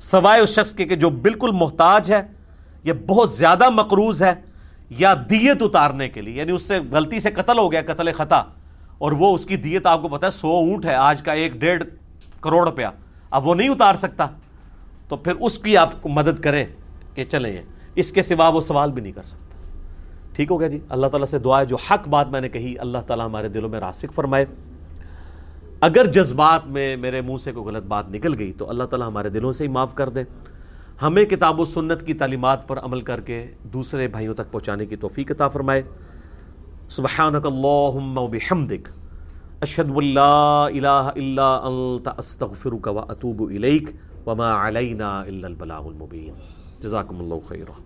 Speaker 1: سوائے اس شخص کے کہ جو بالکل محتاج ہے یا بہت زیادہ مقروض ہے یا دیت اتارنے کے لیے یعنی اس سے غلطی سے قتل ہو گیا، قتل خطا، اور وہ اس کی دیت آپ کو پتا ہے، سو اونٹ ہے، آج کا ایک ڈیڑھ کروڑ روپیہ، اب وہ نہیں اتار سکتا۔ تو پھر اس کی آپ کو مدد کریں کہ چلیں یہ، اس کے سوا وہ سوال بھی نہیں کر سکتا۔ ٹھیک ہو گیا جی؟ اللہ تعالیٰ سے دعا ہے، جو حق بات میں نے کہی، اللہ تعالیٰ ہمارے دلوں میں راسک فرمائے۔ اگر جذبات میں میرے منہ سے کوئی غلط بات نکل گئی تو اللہ تعالیٰ ہمارے دلوں سے ہی معاف کر دے۔ ہمیں کتاب و سنت کی تعلیمات پر عمل کر کے دوسرے بھائیوں تک پہنچانے کی توفیق عطا فرمائے۔ سبحانک اللہم و بحمدک۔ اشہد واللہ الہ الا انت، استغفرک و اتوب الیک۔ وما علینا الا البلاغ المبین۔ جزاکم اللہ خیرہ